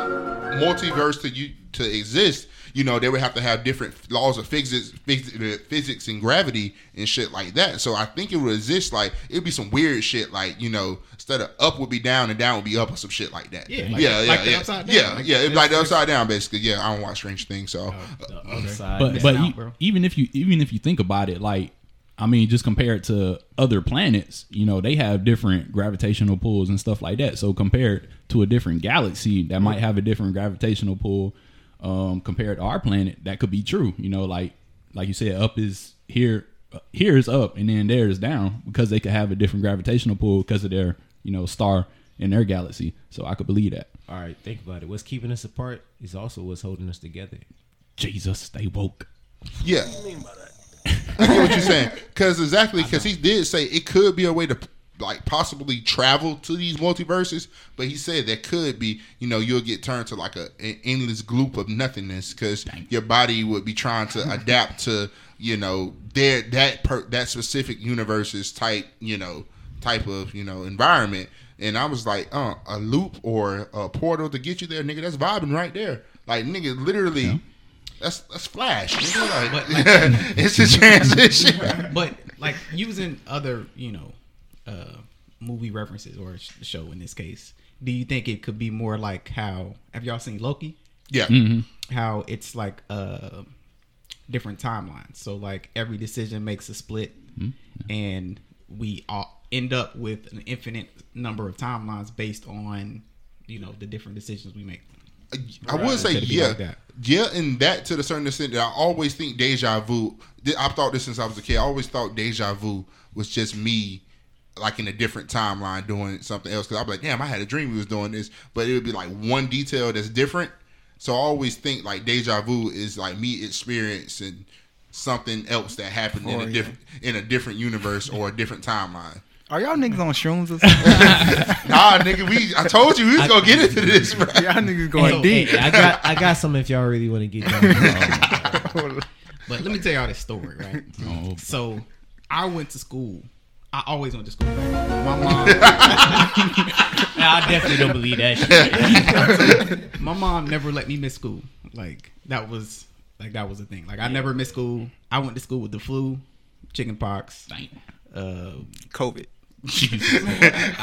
multiverse to you to exist, you know, they would have to have different laws of physics, physics, physics and gravity and shit like that. So I think it would exist like it'd be some weird shit like you know instead of up would be down and down would be up or some shit like that.
Yeah, like-
yeah, yeah,
like the
yeah.
upside down.
yeah,
Like,
yeah. It'd like the upside down basically. Yeah, I don't watch Strange Things, so oh,
The uh, other
but
missing
but
out,
e- even if you even if you think about it, like I mean, just compared to other planets, you know, they have different gravitational pulls and stuff like that. So compared to a different galaxy that might have a different gravitational pull, um, compared to our planet, that could be true. You know, like like you said, up is here, uh, here is up, and then there is down because they could have a different gravitational pull because of their you know star in their galaxy. So I could believe that.
All right, think about it. What's keeping us apart is also what's holding us together.
Jesus, stay woke.
Yeah. I get what you're saying. Because exactly, because he did say it could be a way to like possibly travel to these multiverses, but he said that could be, you know, you'll get turned to like a an endless gloop of nothingness because your body would be trying to adapt to, you know, their that per, that specific universe's type, you know, type of you know environment. And I was like, uh, a loop or a portal to get you there, nigga. That's vibing right there. Like, nigga, literally. That's that's flash. Nigga. Like, it's a transition.
but like using other, you know, uh, movie references or sh- show in this case, do you think it could be more like how have y'all seen Loki?
yeah.
How it's like uh different timelines. So like every decision makes a split, and we all end up with an infinite number of timelines based on you know the different decisions we make.
I would say
Could it be
yeah,
like
yeah, and that to the certain extent that I always think deja vu. I've thought this since I was a kid. I always thought deja vu was just me, like in a different timeline doing something else. Because I'd be like, damn, I had a dream we was doing this, but it would be like one detail that's different. So I always think like deja vu is like me experiencing something else that happened in
Oh,
a
yeah.
different in a different universe or a different timeline.
Are y'all niggas on shrooms or something?
Nah, nigga, we I told you we was gonna get into this, bro.
y'all niggas going
Hey,
deep.
hey, I got I got some if y'all really want to get down.
But let me tell y'all this story, right?
Oh,
So I went to school. I always went to school. My mom,
I definitely don't believe that shit.
my mom never let me miss school. Like that was like that was a thing. Like I never missed school. I went to school with the flu, chicken pox.
dang.
Uh,
COVID.
I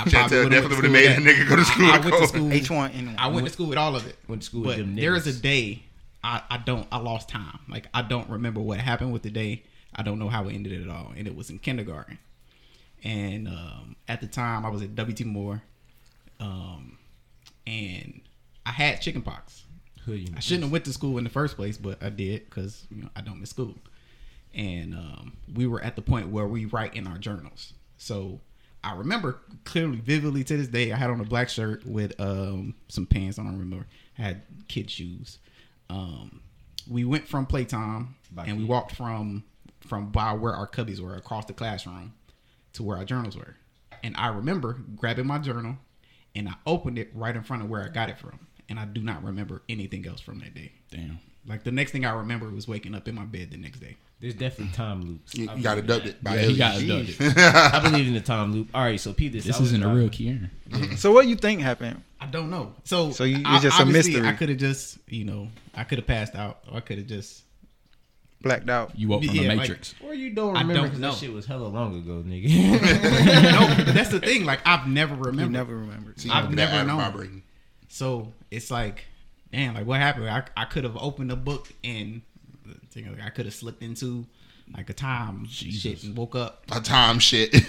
Chantel
would've
definitely
went to
would've
school
made a
with
nigga go to school
I,
with
went to school.
H1N1.
I went to school with all of it.
Went to school with
But
them
there is a day I, I don't I lost time. Like I don't remember what happened with the day. I don't know how it ended at all. And it was in kindergarten. And um, at the time I was at WT Moore. Um, and I had chicken pox.
Hood
I shouldn't have went to school in the first place, but I did because you know I don't miss school. And um, we were at the point where we write in our journals. So I remember clearly, vividly to this day. I had on a black shirt with um, some pants. I don't remember. I had kid shoes. Um, we went from playtime and we walked from from by where our cubbies were across the classroom to where our journals were. And I remember grabbing my journal and I opened it right in front of where I got it from. And I do not remember anything else from that day.
Damn.
Like the next thing I remember was waking up in my bed the next day.
There's definitely time loops.
You,
I
you got
believe in
abducted by
Yeah, he got
aliens.
abducted.
I believe in the time loop. All right, so Pete, this
This isn't a real Kieran.
So what you think happened?
I don't know. So,
So you-
I-
it's just a mystery.
I could have just, you know, I could have passed out, or I could have just.
Blacked out.
You woke from
Yeah,
the
like-
Matrix.
Or you don't remember?
I
remember
don't
because
know.
that shit was hella long ago, nigga.
no, but that's the thing. Like I've never
You
remembered.
never remembered.
See,
I've never known.
my.
So it's like, damn, like what happened? I, I could have opened a book and you know, I could have slipped into like a time shit and woke up.
A time shit.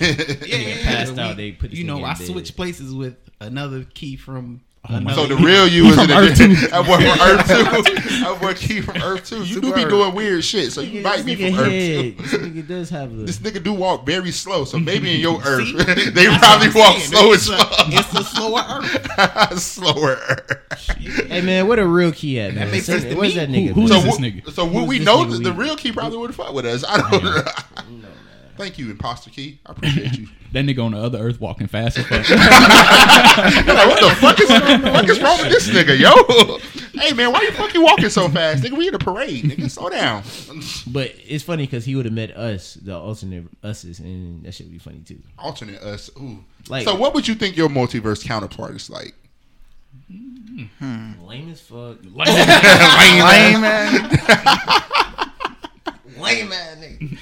Yeah, yeah,
passed
yeah.
out, they put
you know, I
bed.
switched places with another key from.
Oh my
another
so the real you is in
from
the
Earth two.
That boy from Earth two. That boy Key from Earth two. You do be
Super
doing weird shit, so you
Nigga,
might be
nigga
from Earth
head,
two.
This nigga does have a.
This nigga do walk very slow, so maybe in your Earth they
That's
probably walk
saying.
slow as
It's a-
fuck.
It's a slower earth.
Slower. Earth.
hey man, what a real key at, man?
makes
Say-
sense to
Where's
me.
that nigga?
Who- who
man?
is
So,
this nigga?
so would we
this
know
nigga
that the real Key probably would have fucked with us? I don't know. Thank you, Imposter Key. I appreciate you.
That nigga on the other earth walking fast as fuck.
You're like, what the fuck is, fuck is wrong with this nigga, yo? Hey man, why you fucking walking so fast, nigga? We in a parade, nigga. Slow down.
But it's funny because he would have met us, the alternate uses, and that should be funny too.
Alternate us. Ooh.
Like-
so, what would you think your multiverse counterpart is like? Hmm.
Lame as fuck.
Lame man.
Lame man, nigga.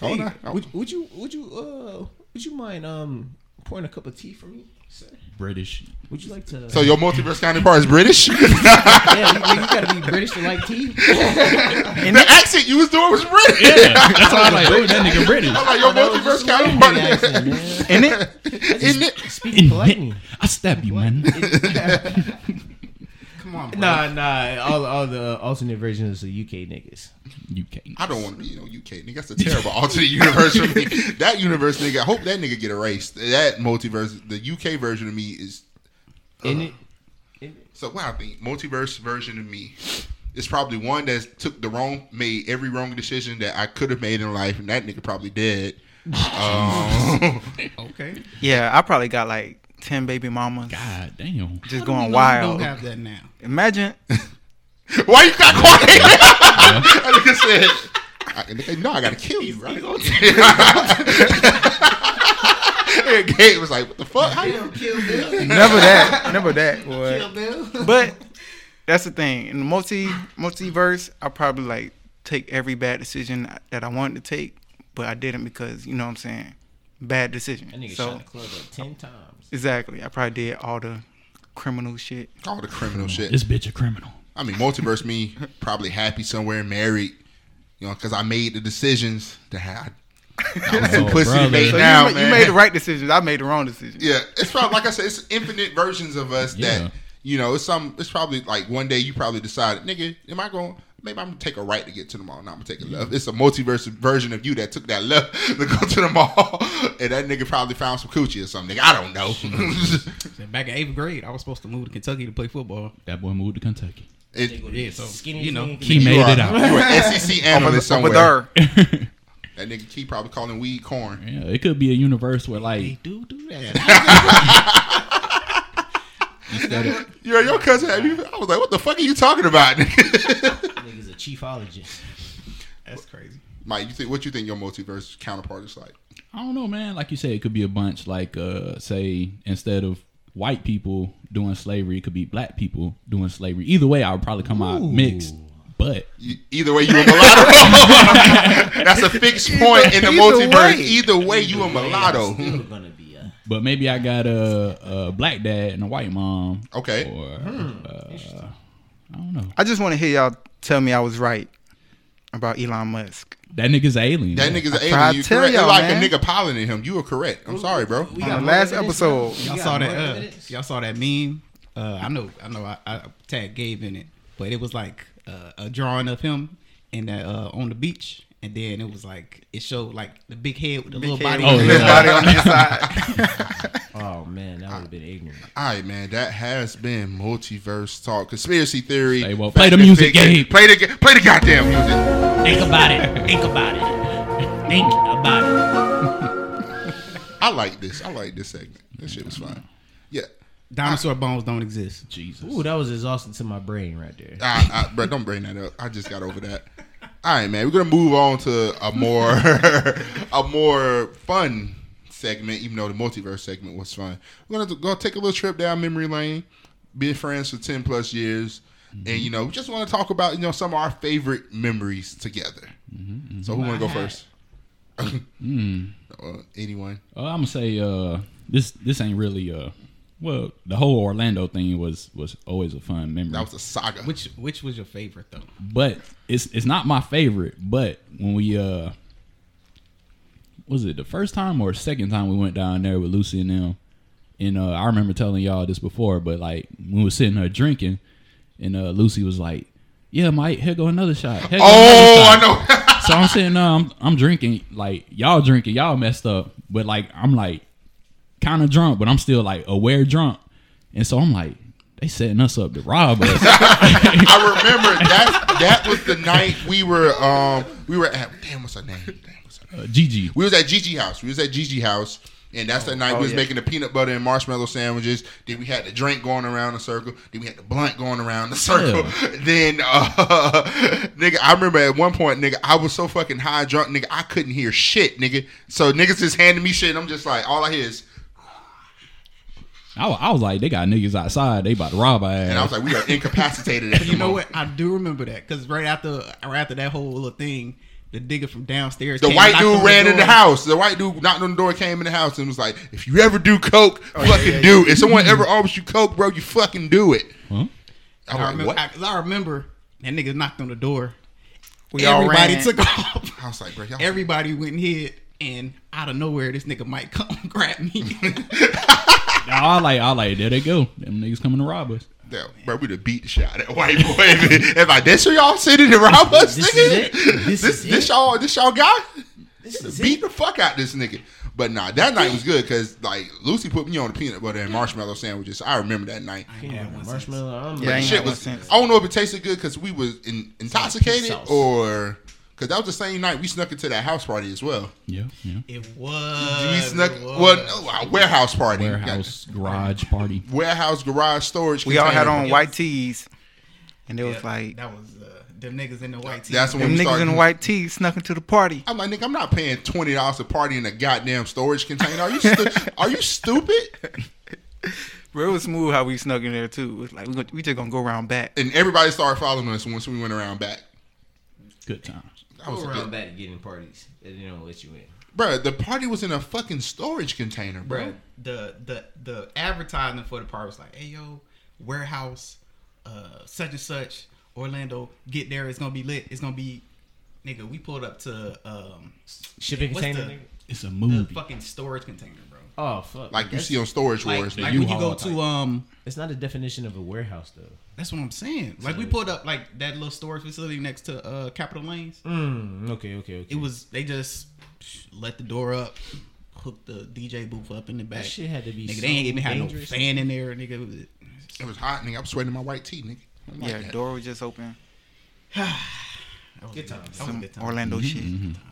Go on, now.
Would, would you would you uh would you mind um pouring a cup of tea for me, sir?
British.
Would you like to?
So your multiverse counterpart is British.
yeah, you, you gotta be British to like tea.
the accent you was doing was British.
Yeah, that's why I'm like, oh, that nigga British.
I'm like your multiverse counterpart.
accent, man.
In it?
Isn't it?
Speaking politely.
I stab you, man.
Come on, bro.
Nah, nah. All all the alternate versions of UK niggas.
UK. can't.
I don't want to be, you know, UK nigga. That's a terrible alternate universe for me. That universe nigga, I hope that nigga get erased. That multiverse, the UK version of me is.
In it,
So what I think, multiverse version of me is probably one that took the wrong, made every wrong decision that I could have made in life, and that nigga probably dead. Um,
Okay.
Yeah, I probably got like ten baby mamas
God damn.
just
How
going
know you
wild.
Don't have that now.
Imagine
why you got quiet? that nigga said. I, nigga, no, I gotta kill you, right? And Gabe was like, "What the fuck? How you?"
never that, never that, boy. But that's the thing. In the multi multiverse, I probably like take every bad decision that I wanted to take, but I didn't because you know what I'm saying, bad decision.
that nigga
So
shot the club up ten times.
exactly, I probably did all the criminal shit.
All the criminal shit.
This bitch a criminal.
I mean, multiverse me probably happy somewhere, married, you know, because I made the decisions that had. I was too
Oh,
pussy to
brother.
make
So
now,
you,
man.
you made the right decisions. I made the wrong decisions.
Yeah, it's probably like I said, it's infinite versions of us
Yeah.
that you know. It's some. It's probably like one day you probably decided, nigga, am I going? Maybe I'm gonna take a right to get to the mall. Now I'm gonna take a left. It's a multiverse version of you that took that left to go to the mall, and that nigga probably found some coochie or something. I don't know.
Back in eighth grade, I was supposed to move to Kentucky to play football.
That boy moved to Kentucky.
it,
Yeah, so
Skinny
you know,
nigga.
He
you
made
are,
it out.
You are SEC analyst
Over
somewhere.
there.
That nigga Key probably calling weed corn.
Yeah, it could be a universe where like
they do do that.
Instead of
You know, your cousin had me. I was like, what the fuck are you talking about?
Nigga's a chiefologist.
That's crazy.
Mike, you think what you think your multiverse counterpart is like?
I don't know, man. Like you said, it could be a bunch. Like, uh, say instead of white people doing slavery, it could be black people doing slavery. Either way, I would probably come out mixed. But
You- Either way, you a mulatto. That's a fixed point in the
Either
multiverse.
way.
Either way, you a mulatto.
But maybe I got a, a black dad and a white mom.
Okay.
Or uh, I don't know.
I just want to hear y'all tell me I was right about Elon Musk.
That nigga's an alien.
That nigga's an
I tried
alien. You
to tell
correct.
Y'all,
like
man.
a nigga piloting him. You were correct. I'm sorry, bro.
We
On the last episode.
Y'all saw that. Uh, y'all saw that meme. Uh, I know. I know. I, I tagged Gabe in it, but it was like uh, a drawing of him and that uh, on the beach, and then it was like it showed like the big head with the little body.
Oh,
on the
yeah.
Body on the inside.
Oh man, that would have been ignorant.
All right, man. That has been multiverse talk, conspiracy theory.
Say, well, play the music,
fiction.
Gabe.
Play the play the goddamn music.
Think about it. Think about it. Think about it.
I like this. I like this segment. This shit was fun. Yeah.
Dinosaur bones don't exist.
Jesus.
Ooh, that was exhausting to my brain right there.
I, I, bro, don't bring that up. I just got over that. All right, man. We're gonna move on to a more a more fun segment. Even though the multiverse segment was fun, we're gonna go take a little trip down memory lane. Been friends for ten plus years, and you know, we just want to talk about you know some of our favorite memories together. So who want to go first?
Mm.
Uh, anyone?
Uh, I'm gonna say uh, this. This ain't really uh, well, the whole Orlando thing was was always a fun memory.
That was a saga.
Which which was your favorite though?
but it's it's not my favorite. But when we uh, was it the first time or second time we went down there with Lucy and them, and uh, I remember telling y'all this before, but like we were sitting there drinking, and uh, Lucy was like, "Yeah, Mike, here go another shot." Here go
oh,
another shot."
I know.
so I'm sitting there, I'm, I'm drinking, like y'all drinking, y'all messed up, but like I'm like kind of drunk, but I'm still like aware drunk, and so I'm like, they setting us up to rob us.
I remember that. That was the night we were. Um, we were at. Damn, what's her name? Damn, what's her name?
uh, Gigi,
We was at Gigi house. We was at Gigi house, and that's the night
oh,
we was
yeah.
making the peanut butter and marshmallow sandwiches. Then we had the drink going around the circle. Then we had the blunt going around the circle. Then, uh, nigga, I remember at one point, nigga, I was so fucking high drunk, nigga, I couldn't hear shit, nigga. So niggas just handing me shit. And I'm just like, all I hear is,
I, I was like, they got niggas outside, they about to rob our ass.
and I was like, we are incapacitated. At
You know
moment.
what? I do remember that because right after right after that whole little thing, the digger from downstairs,
The
came,
white dude
on
ran in the house. The white dude knocked on the door, came in the house, and was like, "If you ever do coke,
Oh,
fucking
yeah,
do it. If someone ever offers you coke, bro, you fucking do it."
Huh?
I
I
like,
remember,
"What?"
I, 'cause I remember that nigga knocked on the door.
We all
Everybody
ran.
took off.
I was like, "Bro, y'all."
Everybody went and hid, and out of nowhere, this nigga might come grab me.
I like, I like, there they go. Them niggas coming to rob us.
Yeah, bro, we'd have beat the shit out of that white boy. if I this where y'all sitting to rob us,
This
nigga?
is it?
This,
This
this,
it?
y'all, this y'all guy?
This is
Beat
it.
the fuck out this nigga. But nah, that night was good because like Lucy put me on the peanut butter and marshmallow sandwiches. I remember that night.
Yeah,
Marshmallow. I'm
Yeah, I ain't
Shit was.
since.
I don't know if it tasted good because we was in, intoxicated
Sauce.
or because that was the same night we snuck into that house party as well.
Yeah, yeah.
It was.
we snuck
was.
well, no, our warehouse party,
Warehouse garage party.
warehouse garage storage.
We all had
container.
on white tees, and it was like
that was uh, them niggas in the white tees.
That's when
them
we
niggas
started-
in white tees snuck into the party.
I'm like, nigga, I'm not paying twenty dollars to party in a goddamn storage container. Are you stu- are you stupid?
Bro, it was smooth how we snuck in there too. It was like we, we just gonna go around back.
And everybody started following us once we went around back.
Good times.
That was
Go around
good,
back to getting parties. They don't let you in.
Bro, The party was in a fucking storage container, bro.
Bruh, the the the advertisement for the party was like, "Hey yo, warehouse, uh, such and such, Orlando, get there. It's gonna be lit. It's gonna be, nigga. We pulled up to um,
Shipping
what's
container.
the.
It's a
the
movie.
fucking storage container, bro.
Oh fuck.
Like you
That's-
see on Storage
Like,
Wars.
like
nigga.
when you go
U-Haul
to
type.
um,
It's not a definition of a warehouse though.
That's what I'm saying. Like we pulled up like that little storage facility next to uh Capitol Lanes.
Mm, okay, okay, okay.
It was they just let the door up, hooked the DJ booth up in the back.
that shit had to be.
Nigga,
so
they ain't even had no
dangerous.
fan in there, nigga. It was,
It was hot, nigga. I'm sweating my white tee, nigga. I don't like
yeah,
that.
door was just open.
Good
a
times.
That was
Some
good time.
Orlando shit.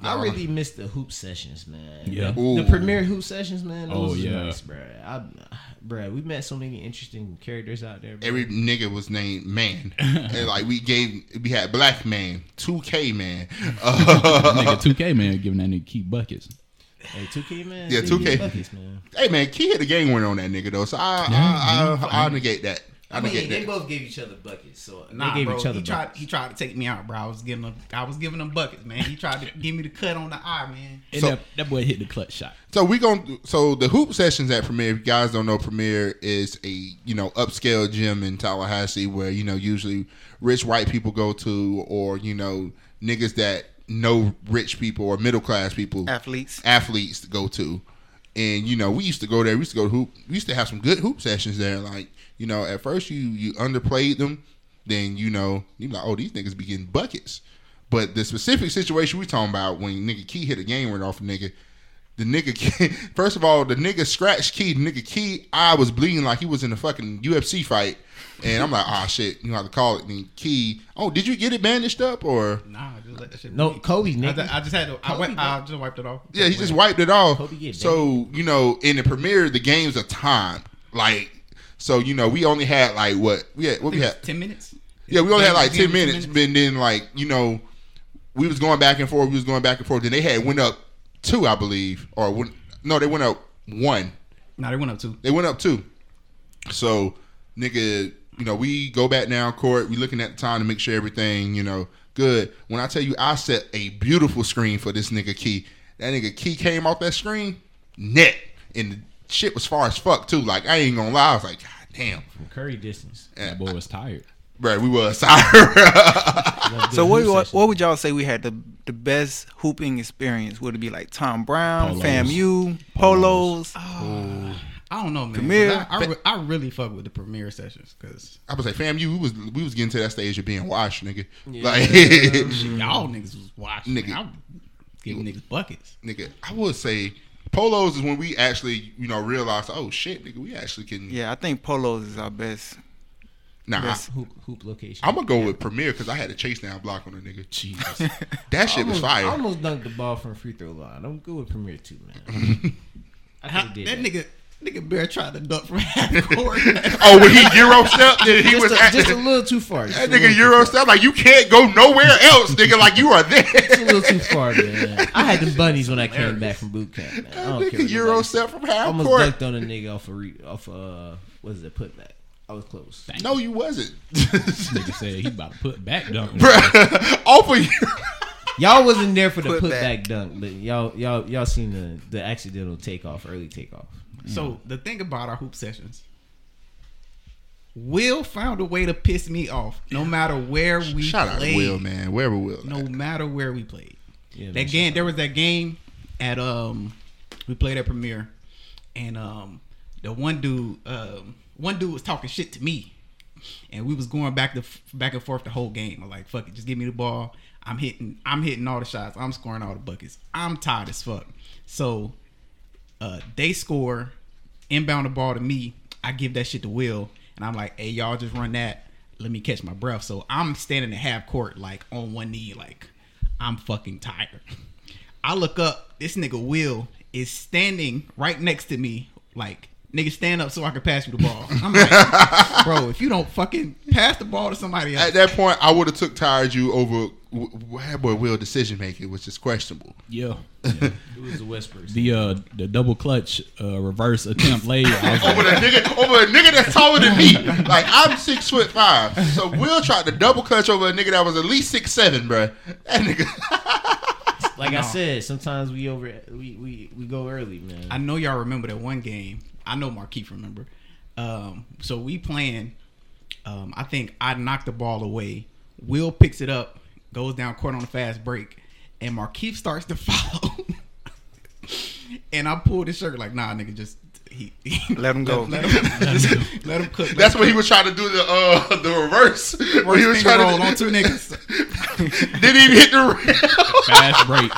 I really missed the hoop sessions, man.
Yeah.
The,
Ooh.
the premiere hoop sessions, man. Those
Oh,
was
yeah.
nice, bro. I, bro, we met so many interesting characters out there. Bro.
Every nigga was named man, and like we gave, we had black man, two K man, uh,
nigga 2K man giving that nigga keep buckets.
hey, 2K man.
Yeah, 2K.
buckets, man.
Hey man, Key hit the game winner on that nigga though, so I I, I, I, negate that. I,
I mean,
negate
they both gave each other buckets, so
Nah,
they gave
bro.
each other
he tried.
buckets.
He tried to take me out, bro. I was giving him. I was giving him buckets, man. He tried to give me the cut on the eye, man.
And
So-
that, that boy hit the clutch shot.
So we going so the hoop sessions at Premier. If you guys don't know, Premier is a you know upscale gym in Tallahassee where you know usually rich white people go to, or you know niggas that know rich people or middle class people
Athletes.
athletes to go to. And you know, we used to go there. We used to go to hoop. We used to have some good hoop sessions there. Like you know, at first you you underplayed them, then you know you be like, oh, these niggas be getting buckets. But the specific situation we talking about when nigga Key hit a game winner off a nigga, the nigga Key, first of all the nigga scratched Key. The nigga Key I was bleeding like he was in a fucking UFC fight. And I'm like, ah, shit, you know how to call it. And Key, oh, did you get it bandaged up or?
Nah, just let that shit.
No,
bleed.
Kobe,
I,
nigga.
just, I just had to. I,
Kobe
wiped, I just wiped it off.
Yeah, he just wiped it off.
Kobe get
So you know, in the premiere, the game's a time. Like, So you know, we only had like what we had. What we had?
ten minutes.
Yeah, we only had like
Game-
ten minutes. But then like you know, we was going back and forth. We was going back and forth. Then they had went up two, I believe, or no, they went up one.
No, they went up two.
They went up two. So, nigga, you know, we go back now, court. We looking at the time to make sure everything, you know, good. When I tell you, I set a beautiful screen for this nigga Key. That nigga Key came off that screen, net, and the shit was far as fuck too. Like I ain't gonna lie, I was like, God damn,
From Curry distance.
That boy was tired.
bro, we was
tired.
So what, what what would y'all say we had the the best hooping experience? Would it be like Tom Brown,
Polos.
FAMU, Polos? Oh.
I don't know, man.
Premier-
I, I, I really fuck with the premiere sessions because
I was like, fam, you we was we was getting to that stage of being washed, nigga.
Yeah.
Like,
y'all niggas was watching.
Nigga.
Nigga, I was giving niggas buckets.
nigga, I would say polos is when we actually, you know, realized, oh shit, nigga, we actually can.
Yeah, I think Polos is our best.
Nah,
Yes.
hoop hoop location.
I'm gonna go with Premier because I had a chase down block on a nigga.
Jesus.
That shit was fire.
I almost dunked the ball from free throw line. I'm good with Premier too, man. I
How, that
have did that.
nigga, nigga Bear tried to duck from half court.
oh, when he euro stepped, then he was
Just, a,
at
just a little too far. Just
that nigga euro
far.
step like you can't go nowhere else, nigga. Like you are there.
It's a little too far, man. I had the bunnies when I came back from boot camp. Man. I don't care.
nigga
what
euro
nobody
step from half
almost
court.
dunked on a nigga off a re, off uh what is it putback. I was close.
No, you wasn't.
Nigga said he about to put back dunk.
Bruh, off of you.
Y'all wasn't there for the
Put
putback
back.
dunk, but y'all y'all y'all seen the the accidental takeoff, early takeoff.
So the thing about our hoop sessions, Will found a way to piss me off, no matter where we
Shout out
played.
to Will, man. Wherever Will.
No matter where we played.
Yeah, man,
that game, there was that game at um, we played at Premiere, and um, the one dude, um, one dude was talking shit to me, and we was going back to back and forth the whole game. I'm like, fuck it, just give me the ball. I'm hitting, I'm hitting all the shots. I'm scoring all the buckets. I'm tired as fuck. So, uh, they score, inbound the ball to me. I give that shit to Will, and I'm like, hey, y'all just run that. Let me catch my breath. So I'm standing at half court, like on one knee, like I'm fucking tired. I look up, this nigga Will is standing right next to me, like nigga stand up so I can pass you the ball. I'm like, bro, if you don't fucking pass the ball to somebody else,
At that point, I would have took tired you over. W- w- boy Will decision making was just questionable.
Yeah.
It was the whispers.
The uh the double clutch uh reverse attempt lay.
Over
like,
a nigga over a nigga that's taller than me. Like I'm six foot five. So Will tried to double clutch over a nigga that was at least six seven, bro. That nigga.
like I said, sometimes we over we we, we go early, man.
I know y'all remember that one game. I know Markeith remember. Um, so we playing. Um, I think I knocked the ball away. Will picks it up, goes down court on a fast break, and Markeith starts to follow. and I pulled his shirt like, nah, nigga, just he, he-
Let him go.
Let, him, just let him cook.
That's when he was trying to do the uh the reverse. when he was
finger
trying
roll
to
on two niggas.
didn't even hit the rim.
fast break.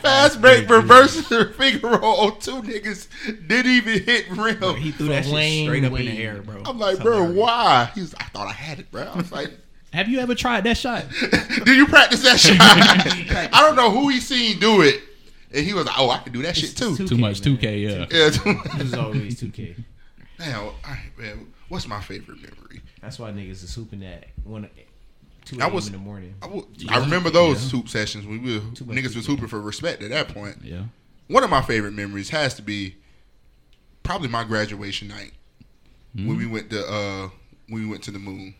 Fast break reverse the finger roll on two niggas. Didn't even hit rim.
He threw that shit straight up in the air, bro.
I'm like,
It's
bro,
hilarious.
why? He's. I thought I had it, bro. I was like.
Have you ever tried that shot?
Did you practice that shot? I don't know who he seen do it, and he was like, "Oh, I can do that shit too."
It's
Too much
man.
2K, yeah.
Yeah.
It was always two K.
Damn, all right, man. What's my favorite memory?
That's why niggas is hooping at one two
I
a.m.
was-
in the morning.
I remember those
Yeah.
hoop sessions when we were
Too much
niggas was hooping for respect at that point.
Yeah.
One of my favorite memories has to be probably my graduation night when we went to uh when we went to the moon.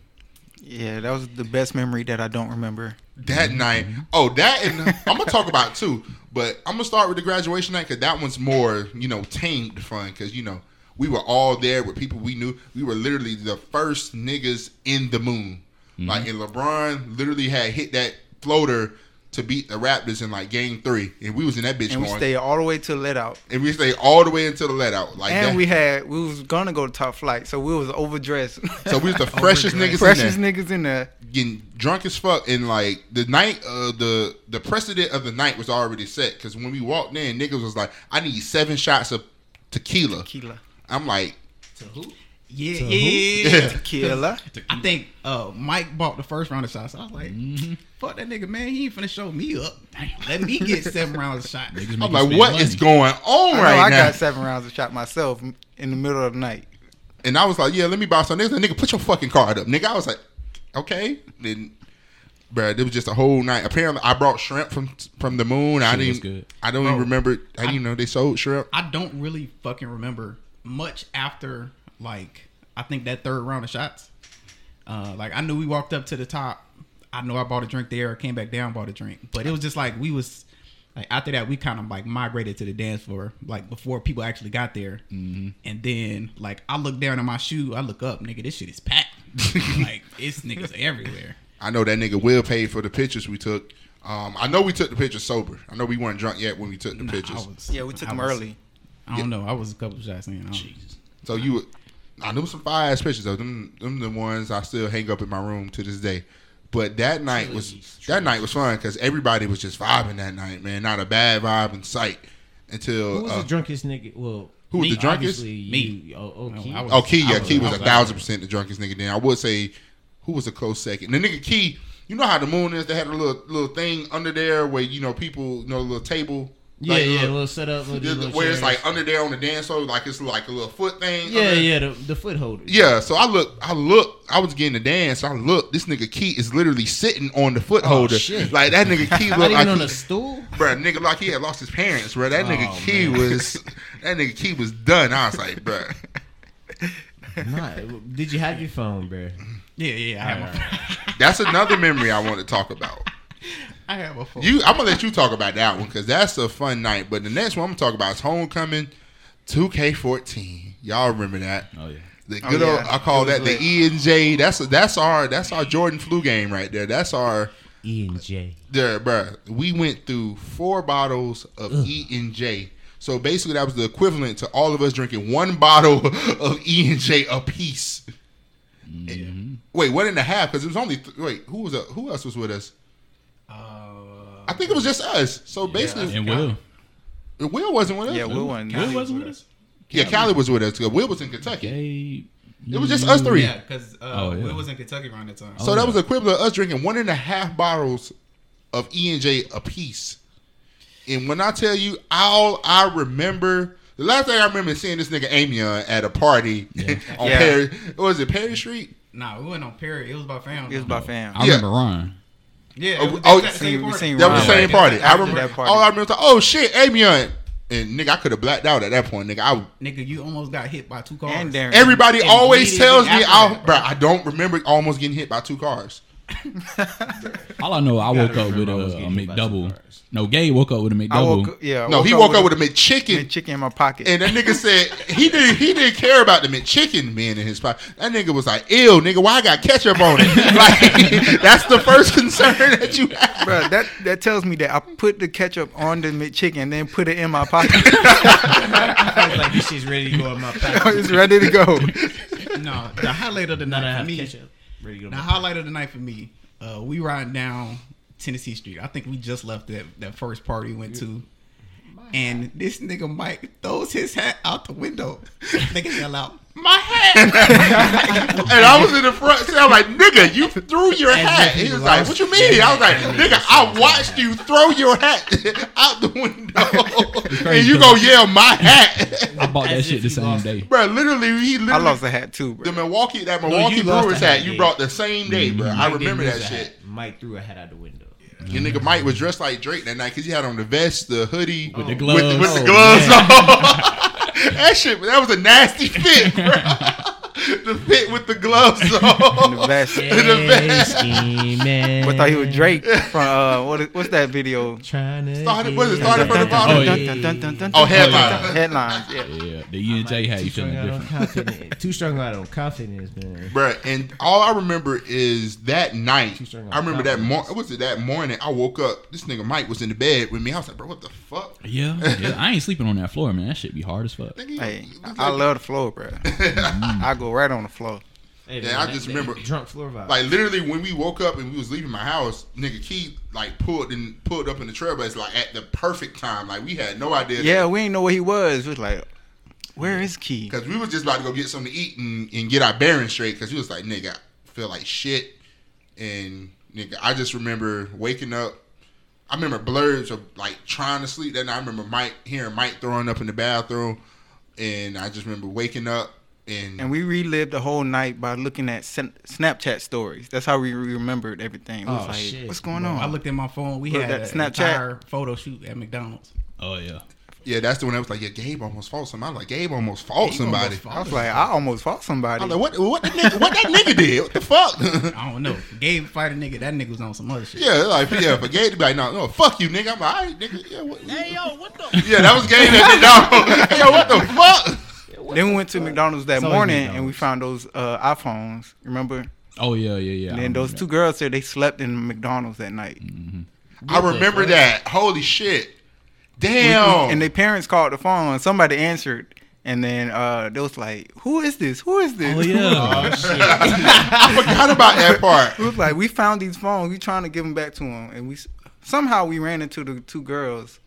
Yeah, that was the best memory that I don't remember.
That mm-hmm. night, oh, that and I'm gonna talk about too, but I'm gonna start with the graduation night because that one's more, you know, tamed fun because you know we were all there with people we knew. We were literally the first niggas in the moon. Like, mm-hmm. and LeBron literally had hit that floater to beat the Raptors in like Game Three, and we was in that bitch
And we
going,
stayed all the way to the let out.
and we stayed all the way until the let out. Like,
And
that.
we had we was gonna go to top flite, so we was overdressed.
so we was the freshest niggas
freshest
in there.
niggas in there.
getting drunk as fuck and like the night uh the the precedent of the night was already set because when we walked in niggas was like i need seven shots of tequila
Tequila.
i'm like
To who?
Yeah,
So
yeah.
Tequila.
I think uh, Mike bought the first round of shots. I was like, fuck that nigga, man. He ain't finna show me up. Let me get seven rounds of shots.
Niggas
i'm like
spend
what
money.
is going on
I know
right
I
now
got seven rounds of shot myself in the middle of the night.
and I was like, yeah, let me buy some. They was nigga, put your fucking card up, nigga. I was like, okay. Then, bro, it was just a whole night. Apparently, I brought shrimp from from the moon. I
Shit was
didn't.
good.
I don't even remember. I didn't know they sold shrimp.
I don't really fucking remember much after like I think that third round of shots. Uh, like I knew we walked up to the top. I know I bought a drink there. Came back down, bought a drink. But it was just like we was like after that we kind of like migrated to the dance floor like before people actually got there. Mm-hmm. And then like I look down at my shoe. I look up, nigga. This shit is packed. like it's niggas everywhere.
I know that nigga will pay for the pictures we took. Um, I know we took the pictures sober. I know we weren't drunk yet when we took the
Nah,
pictures.
Was-
Yeah, we took
I
them
was-
early.
I don't know. I was a couple shots in. I don't-
So you, would- I knew some fire ass pictures of them. Them the ones I still hang up in my room to this day. But that night was that night was fun because everybody was just vibing that night, man. Not a bad vibe in sight until
Who was
uh,
the drunkest nigga? Well,
who was the drunkest?
obviously,
Me.
You, oh, oh,
No,
Key.
Was-
oh Key, yeah,
was-
Key
I
was a thousand percent the drunkest nigga. Then I would say who was a close second. The nigga Key, you know how the moon is? They had a little little thing under there where you know people, you know, a little table.
Yeah,
like,
yeah,
little-
a little setup, little,
the-
little
where it's like under there on the dance floor, like it's like a little foot thing.
yeah,
under-
yeah, the, the foot holder.
Yeah, so I look, I look, I was getting the dance. I look, this nigga Key is literally sitting on the foot holder,
Oh, shit.
like that nigga Key
Not
looked
even
like
on
he,
a stool.
bro, nigga like he had lost his parents, bro. That oh, nigga
Oh,
Key
man.
was, that nigga Key was done. I was like, bro,
Nah, did you have your phone, bro?
Yeah, yeah. I have, a,
that's another memory I want to talk about.
I have a phone.
You, I'm gonna let you talk about that one because that's a fun night. But the next one I'm gonna talk about is Homecoming, 2K14. Y'all remember that?
Oh yeah.
The
Oh,
good old. I call
It was
that the. E and J. That's that's our that's our Jordan flu game right there. That's our
E and J.
there, bruh. We went through four bottles of E and J. So basically, that was the equivalent to all of us drinking one bottle of E and J a piece. Wait, one and a half because it was only th- wait. Who was uh, who else was with us?
Uh,
I think it was just us. So basically,
And Will.
Will wasn't with us.
Yeah, Will wasn't.
Will wasn't with us.
Yeah, Callie was with us. 'cause Will was in Kentucky.
Gabe.
It was just us three.
Yeah, because uh,
Oh, yeah.
Will was in Kentucky around that time.
So
Oh,
that
yeah.
was the equivalent of us drinking one and a half bottles of E and J a piece. And when I tell you, all I remember, the last thing I remember is seeing this nigga Amion at a party on
Yeah.
Perry. What was it Perry Street?
Nah, we went on Perry. It was about family.
It was about fam.
I
Yeah.
remember Ron.
Yeah.
Oh,
was,
oh,
that
seen-
same
we
party.
seen
That was the same party. I remember.
that party.
All I remember was like, oh shit, Amion. And nigga, I could have blacked out at that point, nigga. I
Nigga, you almost got hit by two cars.
And Darren.
everybody always tells me, I, bro, I don't remember almost getting hit by two cars.
All I know, I woke up with
I
a,
was
a
getting hit by two
McDouble. No, Gabe woke up with a McDouble.
woke, yeah. I
No, he woke up with a McChicken.
a chicken in my pocket.
And that nigga said he didn't he didn't care about the McChicken being in his pocket. That nigga was like, "Ew, nigga, why I got ketchup on it?" like that's the first concern that you have.
Bro, that that tells me that I put the ketchup on the McChicken and then put it in my pocket.
I was like, this shit's ready to go in my pocket.
it's ready to go.
No, the highlight of the
Now that I
night
have
me.
ketchup. Ready to go in
The highlight of the night for me. Uh, we riding down Tennessee Street. I think we just left that that first party we went to. And this nigga Mike throws his hat out the window. nigga yell out, "My hat!"
And I was in the front seat. I'm like, "Nigga, you threw your
As
hat."
if
He
he
was like, "What you mean?" I was like, "Nigga, I watched you throw your hat out the window, and you go yell my hat."
I bought that
As
shit the same day.
Bro, literally, he literally
I lost a hat too, bro. the.
Milwaukee that Milwaukee
you lost
Brewers
hat,
hat you brought the same day, bro. I
Mike didn't
remember
lose
that shit.
hat. Mike threw a hat out the window.
Your nigga mm-hmm. Mike was dressed like Drake that night because he had on the vest, the hoodie,
With the gloves.
the, with the
Oh,
gloves on. that shit, that was a nasty fit, bro. the fit with the gloves on.
The vest.
The vest.
man.
I thought he was Drake from uh what is, what's that video?
Trying to
Started- was it started from the bottom?
Oh, yeah.
Dun, dun, dun, dun,
Oh,
dun,
headlines.
dun, Headlines, yeah.
Yeah, the E and J hat
Too
you feeling
out on
different.
confidence. Too strung out on confidence, man.
Bro, and all I remember is that night.
Too strong on
I remember that morning. Was it that morning? I woke up. This nigga Mike was in the bed with me. I was like, bro, what the fuck?
Yeah, yeah, I ain't sleeping on that floor, man. That shit be hard as fuck.
Hey, I love the floor, bro. I go right on the floor.
Hey,
Yeah, I just remember-
drunk floor vibe.
Like literally, when we woke up and we was leaving my house, nigga Keith like pulled and pulled up in the trailblazer like at the perfect time. Like we had no idea.
Yeah, we ain't know where he was. We was like, where is Key?
because we was just about to go get something to eat and, and get our bearings straight. Because he was like, nigga, I feel like shit, and nigga, I just remember waking up. I remember blurs of like trying to sleep that night. I remember Mike hearing Mike throwing up in the bathroom, and I just remember waking up and,
And we relived the whole night by looking at Snapchat stories. That's how we remembered everything. It was
Oh,
like,
shit.
what's going
Bro,
on?
I looked at my phone. We
Look,
had
that Snapchat.
entire photo shoot at McDonald's.
Oh yeah.
yeah, that's the one that was like, yeah, Gabe almost fought somebody. I'm like, Gabe almost fought
Gabe
somebody.
almost fought
I was like, I almost fought somebody.
I'm like, what? What, the nigga, what that nigga did? What the fuck?
I don't know. Gabe fight a nigga. That nigga was on some other shit.
yeah, like yeah, for Gabe be like, no, no, fuck you, nigga. I'm like, all right, nigga. Yeah, what, hey yo, what the? Yeah, that was Gabe that did no. hey, yo, what the fuck?
Then we went to McDonald's that
It's always
morning and we found those uh, iPhones. Remember?
Oh yeah, yeah, yeah.
And then those
remember
two girls said they slept in McDonald's that night.
I remember that. Holy shit. Damn.
And their parents called the phone and somebody answered. And then uh, they was like, "Who is this? Who is this?"
Oh yeah.
Oh shit!
I forgot about that part.
It was like we found these phones. We trying to give them back to them, and we somehow we ran into the two girls.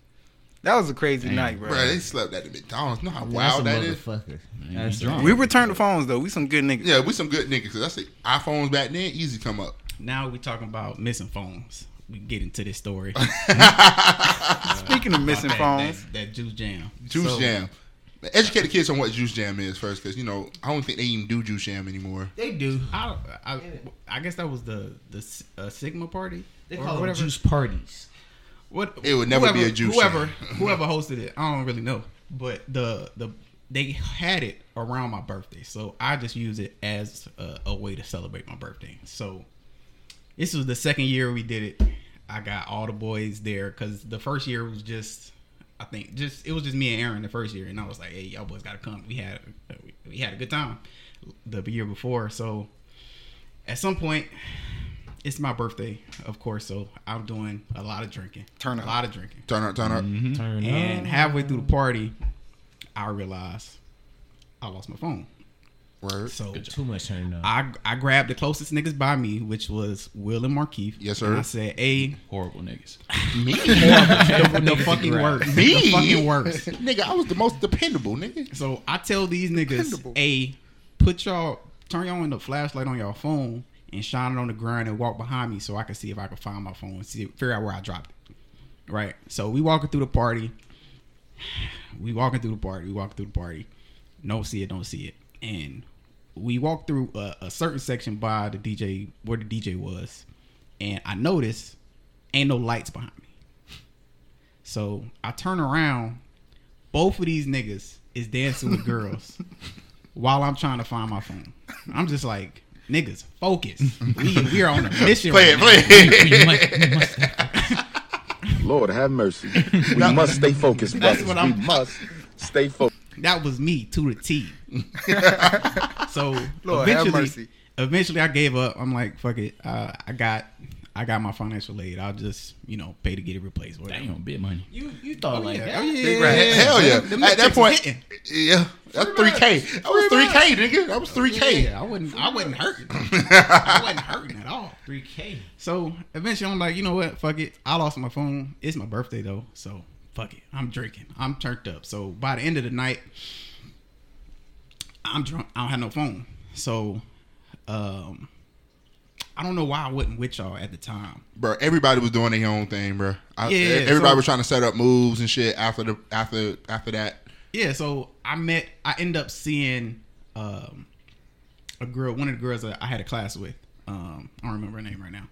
That was a crazy
Damn.
night, bro.
Bro, they slept at the McDonald's. Know how
That's
wild that is?
motherfucker. That's
drunk.
we returned the phones though. We some good niggas.
Yeah, we some good niggas. Cause that's the iPhones back then. Easy come up.
Now we talking about missing phones. We get into this story.
Speaking of missing
That-
phones,
That, that juice jam.
Juice
So,
Jam. Educate the kids on what Juice Jam is first, because you know I don't think they even do Juice Jam anymore.
They do.
I, I, I guess that was the the uh, Sigma party.
They
or
call them
whatever.
juice parties.
What
It would never be a juice
Whoever whoever hosted it, I don't really know. But the the they had it around my birthday, so I just use it as a, a way to celebrate my birthday. So this was the second year we did it. I got all the boys there because the first year was just. I think just it was just me and Aaron the first year, and I was like, "Hey, y'all boys gotta come." We had we had a good time the year before, so at some point, it's my birthday, of course. So I'm doing a lot of drinking,
Turn
a lot of drinking,
Turn up, turn up. Mm-hmm.
Turn
and
up.
halfway through the party, I realized I lost my phone.
Word.
So
too much turn up.
I I grabbed the closest niggas by me, which was Will and Markeith.
Yes,
And
sir.
I said, "Hey,
Horrible niggas.
Me,
the, the fucking worst,
me,
the fucking worst."
nigga. I was the most dependable, nigga.
So I tell these niggas,
Dependable.
a put y'all turn y'all on the flashlight on y'all phone and shine it on the ground and walk behind me so I can see if I can find my phone see figure out where I dropped it. Right. So we walking through the party. We walking through the party. We walking through the party. Don't see it. Don't see it. And we walk through a, a certain section by the DJ where the DJ was, and I notice ain't no lights behind me. So I turn around. Both of these niggas is dancing with girls while I'm trying to find my phone. I'm just like, niggas, focus. We we are on a mission.
Play
right
it,
now.
play it.
We must- we must-
Lord have mercy. We must stay focused,
That's
brothers.
what I'm-
we must stay focused.
That was me to the T. so
Lord, have
eventually,
mercy.
eventually, I gave up. I'm like, fuck it. Uh, I got, I got my financial aid. I'll just, you know, pay to get it replaced. Whatever.
Damn, bit money.
you you thought like
yeah.
that?
Oh, yeah.
Big rat. Hell yeah.
Them
At that point,
hitting.
yeah, that's three k. That was three k, nigga. That was three k.
Yeah, I wasn't, I wasn't hurting. I wasn't hurting at all.
Three K.
So eventually, I'm like, you know what? Fuck it. I lost my phone. It's my birthday though, so fuck it. I'm drinking. I'm turned up. So by the end of the night, I'm drunk. I don't have no phone. So, um, I don't know why I wasn't with y'all at the time.
Bro, everybody was doing their own thing, bro. I,
Yeah,
everybody
so-
was trying to set up moves and shit after the after after that.
Yeah, so I met. I end up seeing um, a girl, one of the girls that I had a class with. Um, I don't remember her name right now.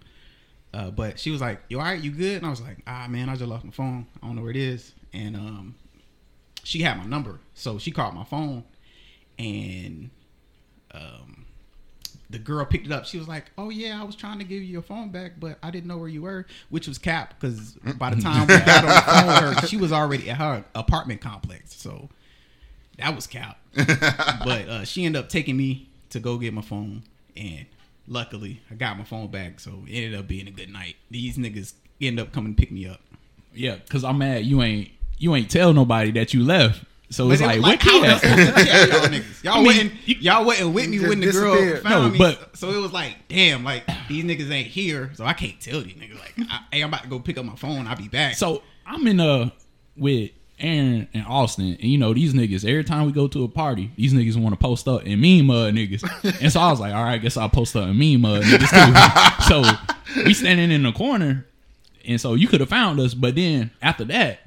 Uh, but she was like, "You all right? You good?" And I was like, "Ah, man, I just lost my phone. I don't know where it is." And um, she had my number, so she called my phone, and um, the girl picked it up. She was like, "Oh yeah, I was trying to give you your phone back, but I didn't know where you were," which was cap because by the time we got on the phone with her, she was already at her apartment complex. So that was cap. but uh, she ended up taking me to go get my phone, and luckily I got my phone back. So it ended up being a good night. These niggas end up coming to pick me up.
Yeah, cause I'm mad you ain't you ain't tell nobody that you left. So it's like,
it was
what
how
key
else
at?
was I to tell y'all niggas? Y'all
I mean,
wasn't y'all wasn't with me when the girl found
No,
me.
but-
so it was like, damn, like these niggas ain't here, so I can't tell these niggas. Like, I, hey, I'm about to go pick up my phone. I'll be back.
So I'm in uh with Aaron and Austin, and you know these niggas. Every time we go to a party, these niggas want to post up and meme mud niggas. and so I was like, all right, I guess I'll post up and meme mud niggas too. so we standing in the corner, and so you could have found us, but then after that,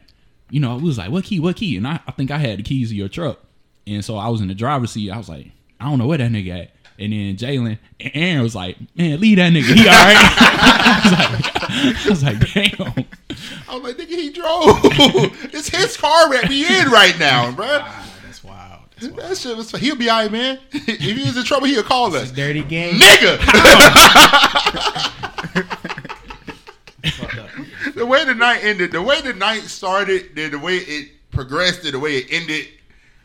you know, we was like, what key, what key? And I, I think I had the keys of your truck, and so I was in the driver's seat. I was like, I don't know where that nigga at. And then Jalen and Aaron was like, man, leave that nigga. He all right. I, was like, I was like, damn.
I was like, nigga, he drove. it's his car that we in right now, bro.
That's wild. That's wild.
That shit was. He'll be alright, man. if he was in trouble, he'll call us,
Dirty game.
nigga. The way the night ended, the way the night started, then the way it progressed, the way it ended,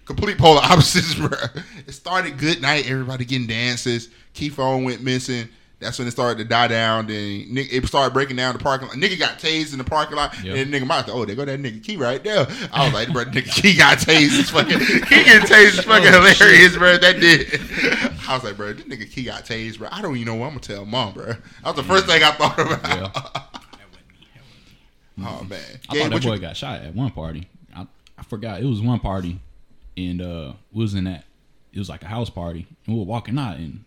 complete polar opposites, bro. It started good night, everybody getting dances. Key phone went missing. That's when it started to die down. Then Nick, it started breaking down the parking lot. Nigga got tased in the parking lot.
Yep.
And nigga might oh, there go that nigga Key right there. I was like, bro, nigga Key got tased. It's fucking Key getting tased is oh, fucking hilarious, bro. That did. I was like, bro, this nigga Key got tased, bro. I don't even know what I'm gonna tell mom, bro. That was the first thing I thought about.
Yeah.
Oh man,
I
Yeah,
thought that boy
you-
got shot at one party. I, I forgot it was one party, and uh, we was in that. It was like a house party, and we were walking out, and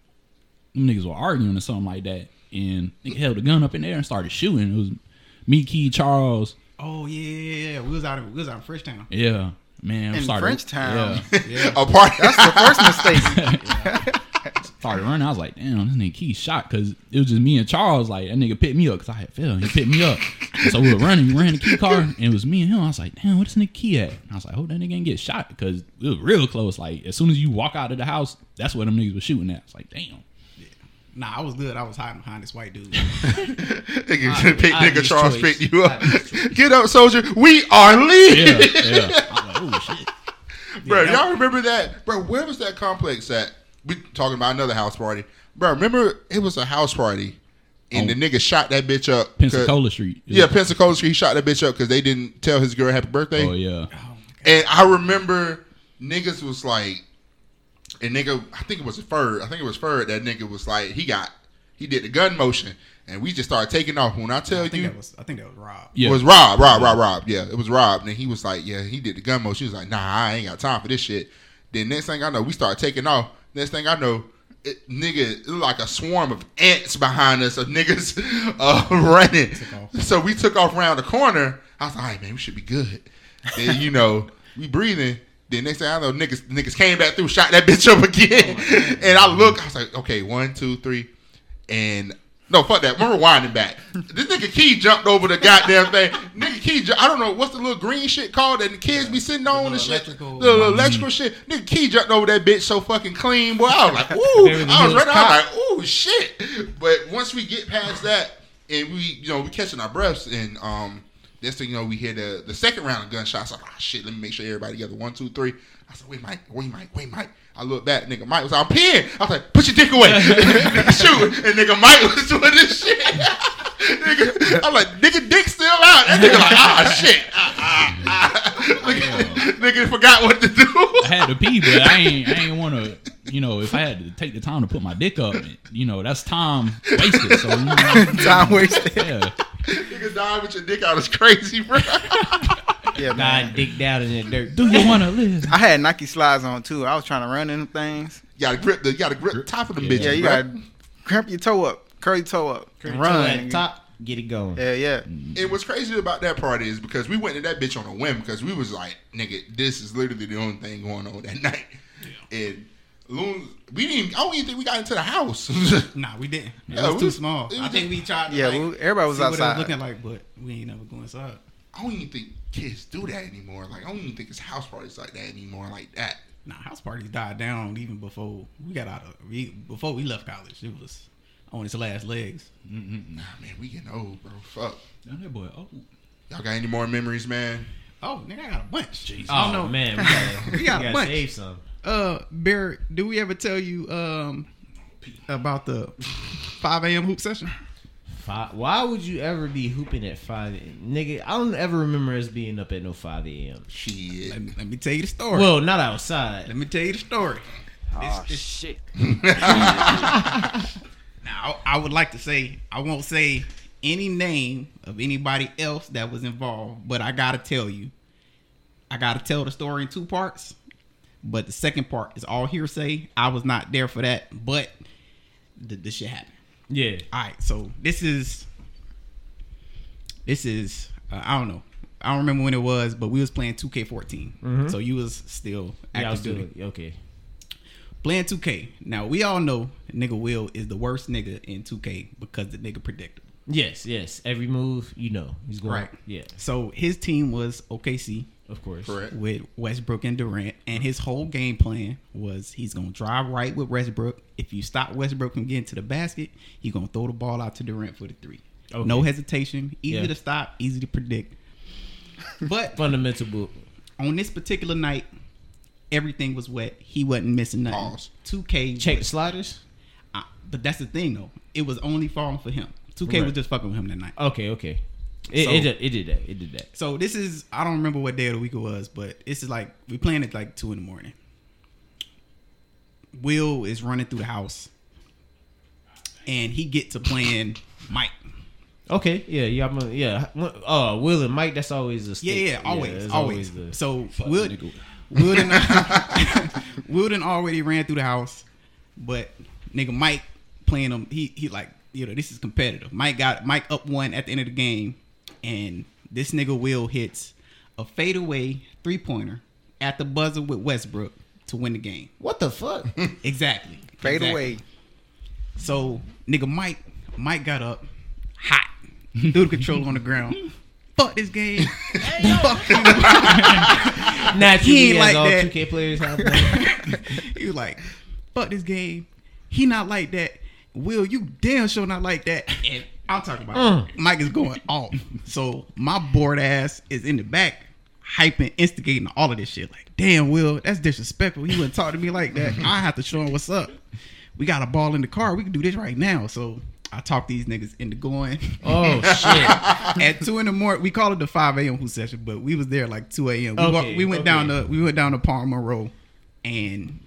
them niggas were arguing or something like that, and nigga held a gun up in there and started shooting. It was me, Key, Charles.
Oh yeah, yeah, yeah. We was out. In, we was out in Frenchtown.
Yeah, man.
In
started,
Frenchtown.
Yeah,
a party.
That's the first mistake.
started running. I was like, damn, this nigga Key shot because it was just me and Charles. Like that nigga picked me up because I had fell. He picked me up. So we were running. We ran the Key car, and it was me and him. I was like, damn, where this nigga Key at? And I was like, hope that nigga ain't get shot because it was real close. Like as soon as you walk out of the house, that's where them niggas was shooting at. It's like, damn.
Nah, I was good. I was hiding behind this white dude.
nigga, pick,
I-
nigga
obvious
Charles
choice.
picked you up. Get up, soldier. We are leaving.
Yeah, yeah. I was like, oh shit.
Bro, y'all remember that? Bro, where was that complex at? We talking about another house party. Bro, remember it was a house party and
Oh.
the nigga shot that bitch up.
Pensacola Street.
Yeah, Pensacola Street. He shot that bitch up because they didn't tell his girl happy birthday.
Oh yeah.
Oh, and I remember niggas was like, and nigga, I think it was Ferd. I think it was Ferd. That nigga was like, he got, he did the gun motion, and we just started taking off. When I tell
I think
you,
that was. I think that was Rob.
Yeah.
it was Rob, Rob, Rob, Rob. Yeah, it was Rob. And then he was like, yeah, he did the gun motion. He was like, nah, I ain't got time for this shit. Then next thing I know, we started taking off. Next thing I know, it, nigga, it looked like a swarm of ants behind us of niggas uh, running. So we took off around the corner. I was like, all right, man, we should be good. Then, you know, we breathing. Then next thing I know, niggas, niggas came back through, shot that bitch up again. and I look, I was like, okay, one, two, three. And no, fuck that. I'm rewinding back. This nigga Key jumped over the goddamn thing. nigga Key, ju- I don't know what's the little green shit called that the kids be sitting on and
little
shit. the little electrical shit. Nigga Key jumped over that bitch so fucking clean, boy. I was like, ooh. I was right. I was like, ooh, shit. But once we get past that, and we, you know, we catching our breaths, and um, next thing you know, we hear the the second round of gunshots. I'm like, oh shit, let me make sure everybody together. One, two, three. I said, wait, Mike, wait, Mike, wait, Mike. I look back, nigga Mike was I'm peeing. I was like, put your dick away. nigga shoot. And nigga Mike was doing this shit. nigga, I'm like, nigga dick still out. That nigga like, ah shit. Ah, ah, ah. Nigga, nigga forgot what to do.
I had to pee, but I ain't. I ain't want to. You know, if I had to take the time to put my dick up, you know, that's time wasted. So you know,
Time wasted.
yeah.
nigga dying with your dick out is crazy, bro.
Yeah,
God
man.
dick down in the dirt.
Do you want to live?
I had Nike slides on too. I was trying to run in them things.
You gotta grip the you gotta grip the top of the
Yeah.
bitches.
Yeah, you
bro.
gotta cramp your toe up, curl your toe up, and
Run
run.
at the top. Get it going.
Yeah, yeah. Mm-hmm.
And what's crazy about that part is because we went to that bitch on a whim because we was like, nigga, this is literally the only thing going on that night. And Loon, we didn't. I don't even think we got into the house.
Nah, we didn't. It
Yeah,
was
we
too small.
it
I
was
think we tried. To
Yeah,
like,
we- everybody was
see what it
outside.
looking like, but we ain't never go inside.
I don't even think kids do that anymore. Like I don't even think it's house parties like that anymore. Like that.
Nah, house parties died down even before we got out of we, before we left college. It was on its last legs.
Nah, man, we getting old, bro. Fuck.
Damn, that boy. Oh,
Y'all got any more memories, man?
Oh, nigga, I got a bunch.
Jesus.
I
Oh
don't know.
man, we gotta,
We got a
gotta
bunch.
save some.
Uh, Barrett, do we ever tell you um about the 5 a.m. hoop session?
Five, why would you ever be hooping at five? Nigga, I don't ever remember us being up at no five a.m.
Shit.
Let me, let me tell you the story.
Well, not outside.
let me tell you the story.
Oh,
This- this-
shit.
Now, I would like to say I won't say any name of anybody else that was involved, but I gotta tell you, I gotta tell the story in two parts. But the second part is all hearsay. I was not there for that, but the, this shit happened.
Yeah.
All right, so this is this is uh, I don't know. I don't remember when it was, but we was playing 2K14. So you was still
Yeah,
active
doing
duty.
okay.
playing 2K. Now we all know nigga Will is the worst nigga in 2K because the nigga predictable.
Yes, yes. Every move, you know, he's going.
Right.
Yeah,
So his team was OKC
of course.
Correct.
with Westbrook and Durant, and his whole game plan was he's gonna drive right with Westbrook. If you stop Westbrook from getting to the basket, he's gonna throw the ball out to Durant for the three.
Okay.
No hesitation, easy
Yeah.
to stop, easy to predict. But
Fundamental book.
on this particular night, everything was wet. He wasn't missing nothing. 2K
Check the sliders.
uh, but that's the thing though. It was only falling for him. 2K was just fucking with him that night.
Okay, okay. It,
So-
it, did, it did that. It did that.
So this is I don't remember what day of the week it was, but this is like we playing at like two in the morning. Will is running through the house, and he get to playing Mike.
Okay, yeah, yeah, I'm a, yeah. Uh, Will and Mike, that's always a
Yeah,
stick.
yeah, always,
it's
always.
the-
so Will,
nigga.
Will done, Will done already ran through the house, but nigga Mike playing him. He he like you know this is competitive. Mike got Mike up one at the end of the game, and this nigga Will hits a fadeaway three pointer at the buzzer with Westbrook to win the game.
what the fuck?
Exactly.
Fade
Exactly.
away.
So nigga Mike Mike got up hot, threw the controller on the ground. Fuck this game. Fuck you.
Naturally,
He ain't like
all
that.
2K players have. done.
he was like, "Fuck this game." He not like that. Will you damn sure not like that? And I'm talking about
Mm.
Mike is going off. So my bored ass is in the back, hyping, instigating all of this shit. Like, damn, Will, that's disrespectful. He wouldn't talk to me like that. I have to show him what's up. We got a ball in the car. We can do this right now. So I talk these niggas into going.
oh shit!
At two in the morning, we call it the five a.m. who session, but we was there like two a.m. We,
Okay,
walked- we went
okay.
down to we went down to Palmer Road, and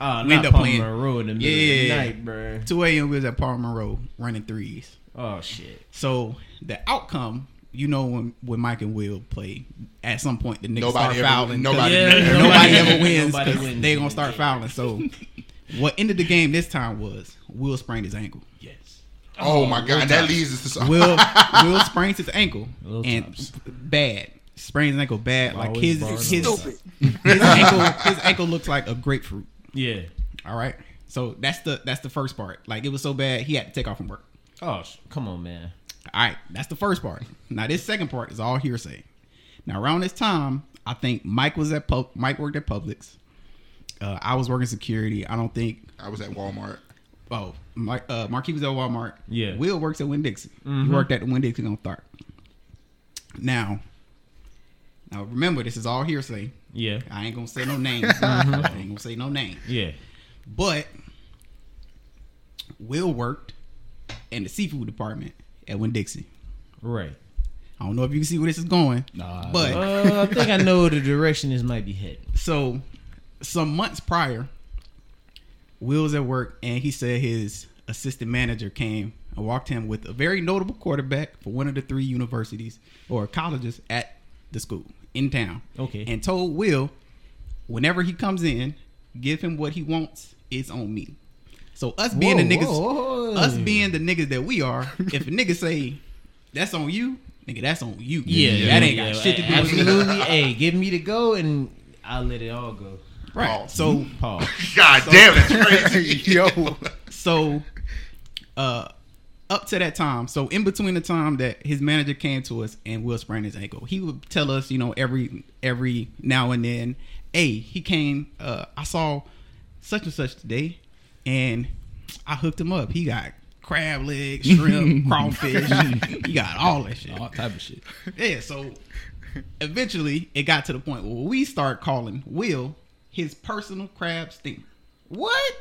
Uh,
We end up
Palmer
playing-
Road in the middle
Yeah.
of the night, bro.
2 a.m. we was at Palmer Road running threes.
Oh shit!
So the outcome, you know, when when Mike and Will play, at some point the niggas
Nobody
start
ever-
fouling. 'cause
nobody-
Yeah,
nobody,
nobody-
ever wins.
nobody
'cause
wins
they
in
gonna start
game.
fouling. So what ended the game this time was Will sprained his ankle.
Yes.
Oh, my god,
Will
that
Tops.
leads us to some.
Will Will sprains his ankle
Will
and
Tops.
bad. Sprains his ankle bad. Like
Always
his his, his ankle his ankle looks like a grapefruit.
Yeah.
All right. So that's the that's the first part. Like it was so bad he had to take off from work.
Oh, sh- come on, man.
All right, that's the first part. Now this second part is all hearsay. Now around this time, I think Mike was at Pub- Mike worked at Publix. Uh, I was working security. I don't think.
I was at Walmart.
Oh, Mike, uh, Marquis was at Walmart.
Yeah.
Will works at Winn Dixie. He worked at the Winn Dixie on Tharpe. Now, now remember, this is all hearsay.
Yeah.
I ain't gonna say no names. I ain't gonna say no names.
Yeah.
But Will worked in the seafood department at Winn Dixie.
Right.
I don't know if you can see where this is going,
Nah,
but
Uh, I think I know the direction this might be heading.
so some months prior, Will was at work and he said his assistant manager came and walked him with a very notable quarterback for one of the three universities or colleges at the school in town.
Okay.
And told Will, whenever he comes in, give him what he wants. It's on me. So us being the niggas,
whoa, whoa.
us being the niggas that we are, if a nigga say that's on you, nigga, that's on you.
Yeah,
that ain't
yeah,
got shit to do with me.
Absolutely. hey, give me the go and I'll let it all go.
Right.
Pause.
So
Paul.
God damn, that's crazy.
Yo.
so uh up to that time so in between the time that his manager came to us and will sprained his ankle he would tell us you know every every now and then hey he came uh i saw such and such today and i hooked him up he got crab legs shrimp crawfish he got all that shit
all type of shit.
yeah, so eventually it got to the point where we start calling Will his personal crab steamer.
What?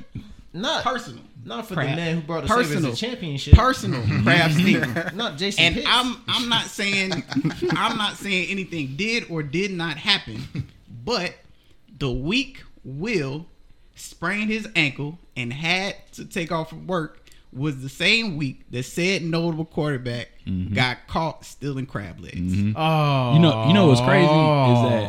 Not
Personal.
Not for
crab.
the man who brought us
personal
a championship.
Personal crab steamer.
Not Jason
And
Pitts.
I'm I'm not saying I'm not saying anything did or did not happen, but the week Will sprained his ankle and had to take off from work was the same week that said notable quarterback got caught stealing crab legs.
Oh,
You know, you know what's crazy is that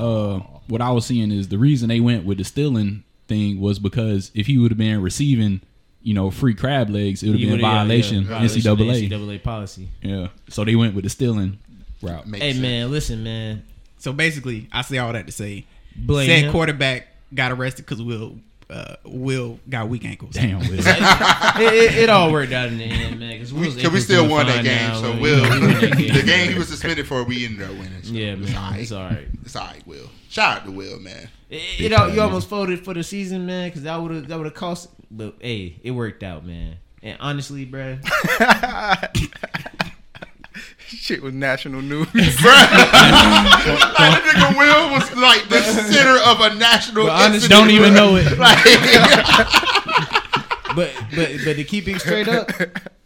uh, what I was seeing is the reason they went with the stealing thing was because if he would have been receiving, you know, free crab legs, it would have been a violation,
violation of the
NCAA.
NCAA policy.
Yeah, so they went with the stealing route.
Makes
Hey
sense.
man, listen man.
So basically, I say all that to say,
Blame
said
him.
quarterback got arrested because Will uh, Will got weak ankles.
Damn, Will.
it, it, it all worked out in the end, man. Because
We, we still won that game, so Will, the game he was suspended for, we ended up winning. So
Yeah,
it's all right.
it's all right.
It's all right, Will. Shout out to Will, man.
It, it all, you almost folded for the season, man, because that would have that would have cost. But hey, it worked out, man. And honestly, bruh,
Shit was national news.
like, that nigga Will was like the center of a national.
But honestly-
incident,
Don't even
bro.
know it.
Like,
but but but to keep it straight up,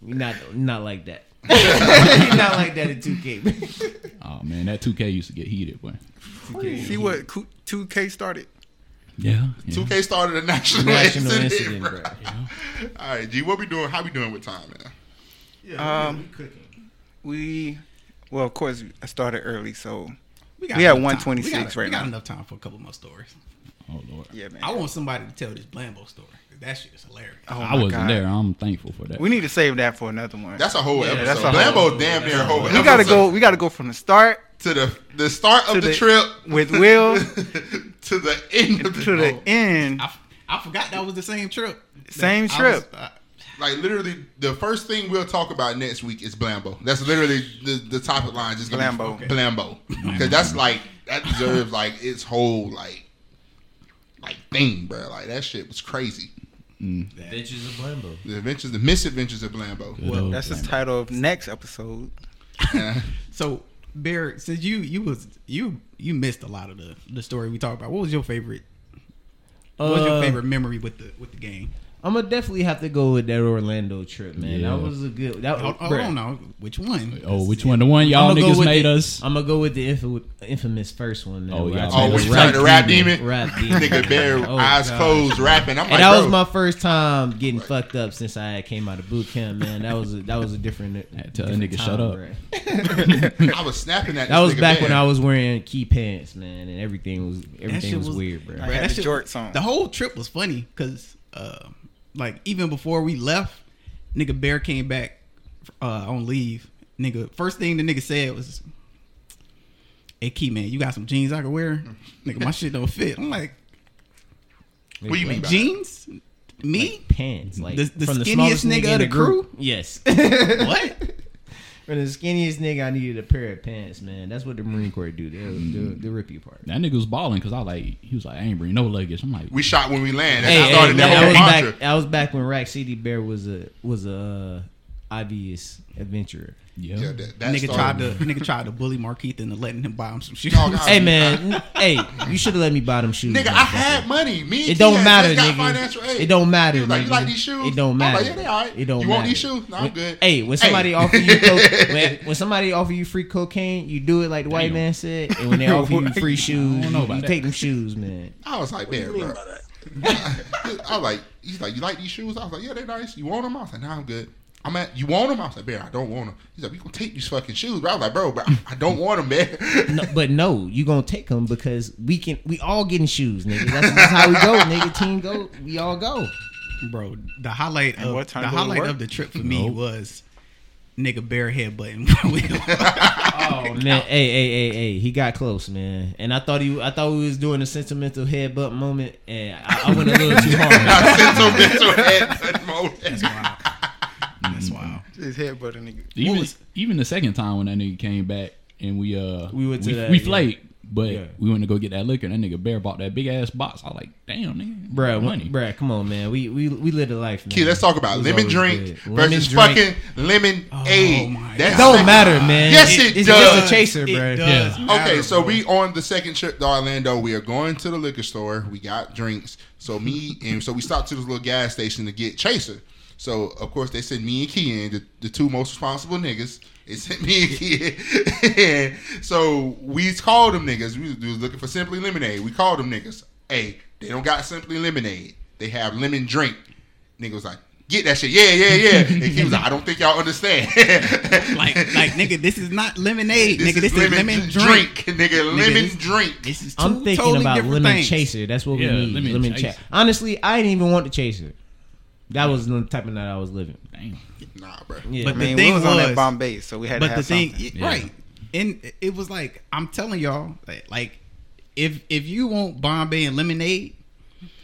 not not like that. not like that in 2K.
Oh man, that 2K used to get heated, boy.
See what 2K started?
Yeah. yeah.
2K started a national,
National
incident.
incident,
bro.
bro.
All right, G, what we doing? How we doing with time, man?
Yeah, um, we, well, of course, I started early, so
We,
We at 126
We got-
right
we got
now.
enough time for a couple more stories.
Oh lord.
yeah, man.
I want somebody to tell this Blambo story. That shit is hilarious.
Oh
I wasn't
God.
there. I'm thankful for that.
We need to save that for another one.
That's a whole
Yeah,
episode.
that's a
Lambo
whole-
damn near a whole.
we gotta go. We gotta go from the start
to the the start of the,
the-
trip
with Will
to the end of the
to the end.
I forgot that was the same trip.
Same
I was-
trip.
uh,
Like literally, the first thing we'll talk about next week is Blambo. That's literally the the topic line. Just gonna
Blambo.
be Blambo, because that's like that deserves like its whole like like thing, bro. Like that shit was crazy.
the adventures of Blambo.
The adventures, the misadventures of Blambo.
Good
well,
old
that's the title of next episode.
so Bear, since you you was you you missed a lot of the the story we talked about. What was your favorite? What was your
Uh,
favorite memory with the with the game?
I'm gonna definitely have to go with that Orlando trip, man.
Yeah.
That was a good. That,
Hold, hold
bruh.
on, now. Which one?
Oh, which one? The one y'all niggas
with
made
the,
us.
I'm gonna go with the info, infamous first one. Man,
Oh,
where
yeah.
I
Oh,
played
you
rap
turned the rap demon,
Rap demon.
nigga, bare
Oh,
eyes
God.
closed, rapping. I'm
And
like,
that
bro,
was my first time getting fucked up since I came out of boot camp, man. That was a, that was a different.
Had to tell that
different
nigga, shut up.
I was snapping at.
That
this
was back
bare.
when I was wearing key pants, man, and everything was everything was,
was-
weird, bro.
I had
that
the
shit-
jorts on.
The whole trip was funny because, uh, like, even before we left, nigga Bear came back uh, on leave. Nigga, first thing the nigga said was, "Hey, Key man, you got some jeans I can wear? Nigga, my shit don't fit." I'm like,
What do you mean
jeans? Me?
Like pants, like
The- the
from
skinniest
smallest
nigga
in
of the
group. Yes,
what?
From the skinniest nigga, I needed a pair of pants, man. That's what the Marine Corps do. They'll, they'll, they'll rip you apart.
That nigga was balling because I like he was like I ain't bring no luggage. I'm like
We shot when we land.
Hey,
That's
hey,
how started
man,
that
I
whole
was
mantra.
back. I was back when Rack City Bear was a was a uh, obvious adventurer.
yeah.
Yeah, that, that
nigga tried
started-
to nigga tried to bully Markeith into letting him buy him some shoes.
Hey man, hey, you should have let me buy them shoes.
Nigga, I had money. Me and
It don't
Keith
matter,
got
nigga.
financial aid.
It don't matter,
like,
nigga.
you like these shoes?
It don't
I'm
matter.
like, yeah, they all right.
It don't
You
matter.
want these shoes? No, I'm
When-
good.
Hey, when somebody
Hey.
offer you co- when, when somebody offer you free cocaine, you do it like the white
Damn.
man said. And when they offer you free shoes,
don't know about
you
that.
take them shoes, man.
I was like, man, bro. I was like, he's like, you like these shoes? I was like, yeah, they're nice. You want them? I was like, nah, I'm good. I'm at, you want them? I was like, man, I don't want them. He's like, we gonna take these fucking shoes. Bro. I was like, bro, bro, I don't want them, man.
No, but no, you gonna take them because we can. We all getting shoes, nigga. That's, that's how we go, nigga. Team go, we all go.
bro. The highlight
And
of
what time
the highlight of the trip for me
Nope.
was nigga bare headbutting.
Oh man, hey, hey, hey, hey, he got close, man. And I thought he, I thought we was doing a sentimental headbutt moment, and I, I went a little too hard.
Sentimental head moment.
That's wild. That's wild.
His head butter nigga.
Even
was-
even the second time when that nigga came back and we uh
We went to
we,
that,
we
yeah.
but
Yeah.
we went to go get that liquor. And that nigga Bear bought that big ass box. I was like, damn nigga,
Bruh,
money.
bruh, come on, man. We we we lived a life, man.
Key, let's talk about lemon drink
good.
versus
Lemon
fucking
drink.
lemon aid.
my
That's
don't matter, man.
Yes, it
it's
does.
just a chaser,
It
bruh.
does
Yeah.
matter,
Okay, so
bro.
we on the second trip to Orlando. We are going to the liquor store. We got drinks. So me and so we stopped to this little gas station to get chaser. So of course they sent me and Key in, the, the two most responsible niggas. They sent me and Key in. so we called them niggas. We was, we was looking for Simply Lemonade. We called them niggas. Hey, they don't got Simply Lemonade. They have lemon drink. Nigga was like, get that shit. Yeah, yeah, yeah. And he was like, I don't think y'all understand.
like like nigga, this is not lemonade,
This
nigga. This is lemon, drink.
Nigga, lemon
this-
drink.
This is two
I'm thinking
totally
about lemon
things.
chaser. That's what
Yeah,
we need.
lemon
Lemon,
chaser.
chaser. Honestly, I didn't even want the chaser. That was the type of night I was living.
Damn.
Nah, bro.
Yeah,
But
I mean,
the thing
we was, on that
was-
Bombay, so we had
But
to
the
have
thing,
something.
Yeah.
right? And it was like I'm telling y'all, like, like if if you want Bombay and lemonade,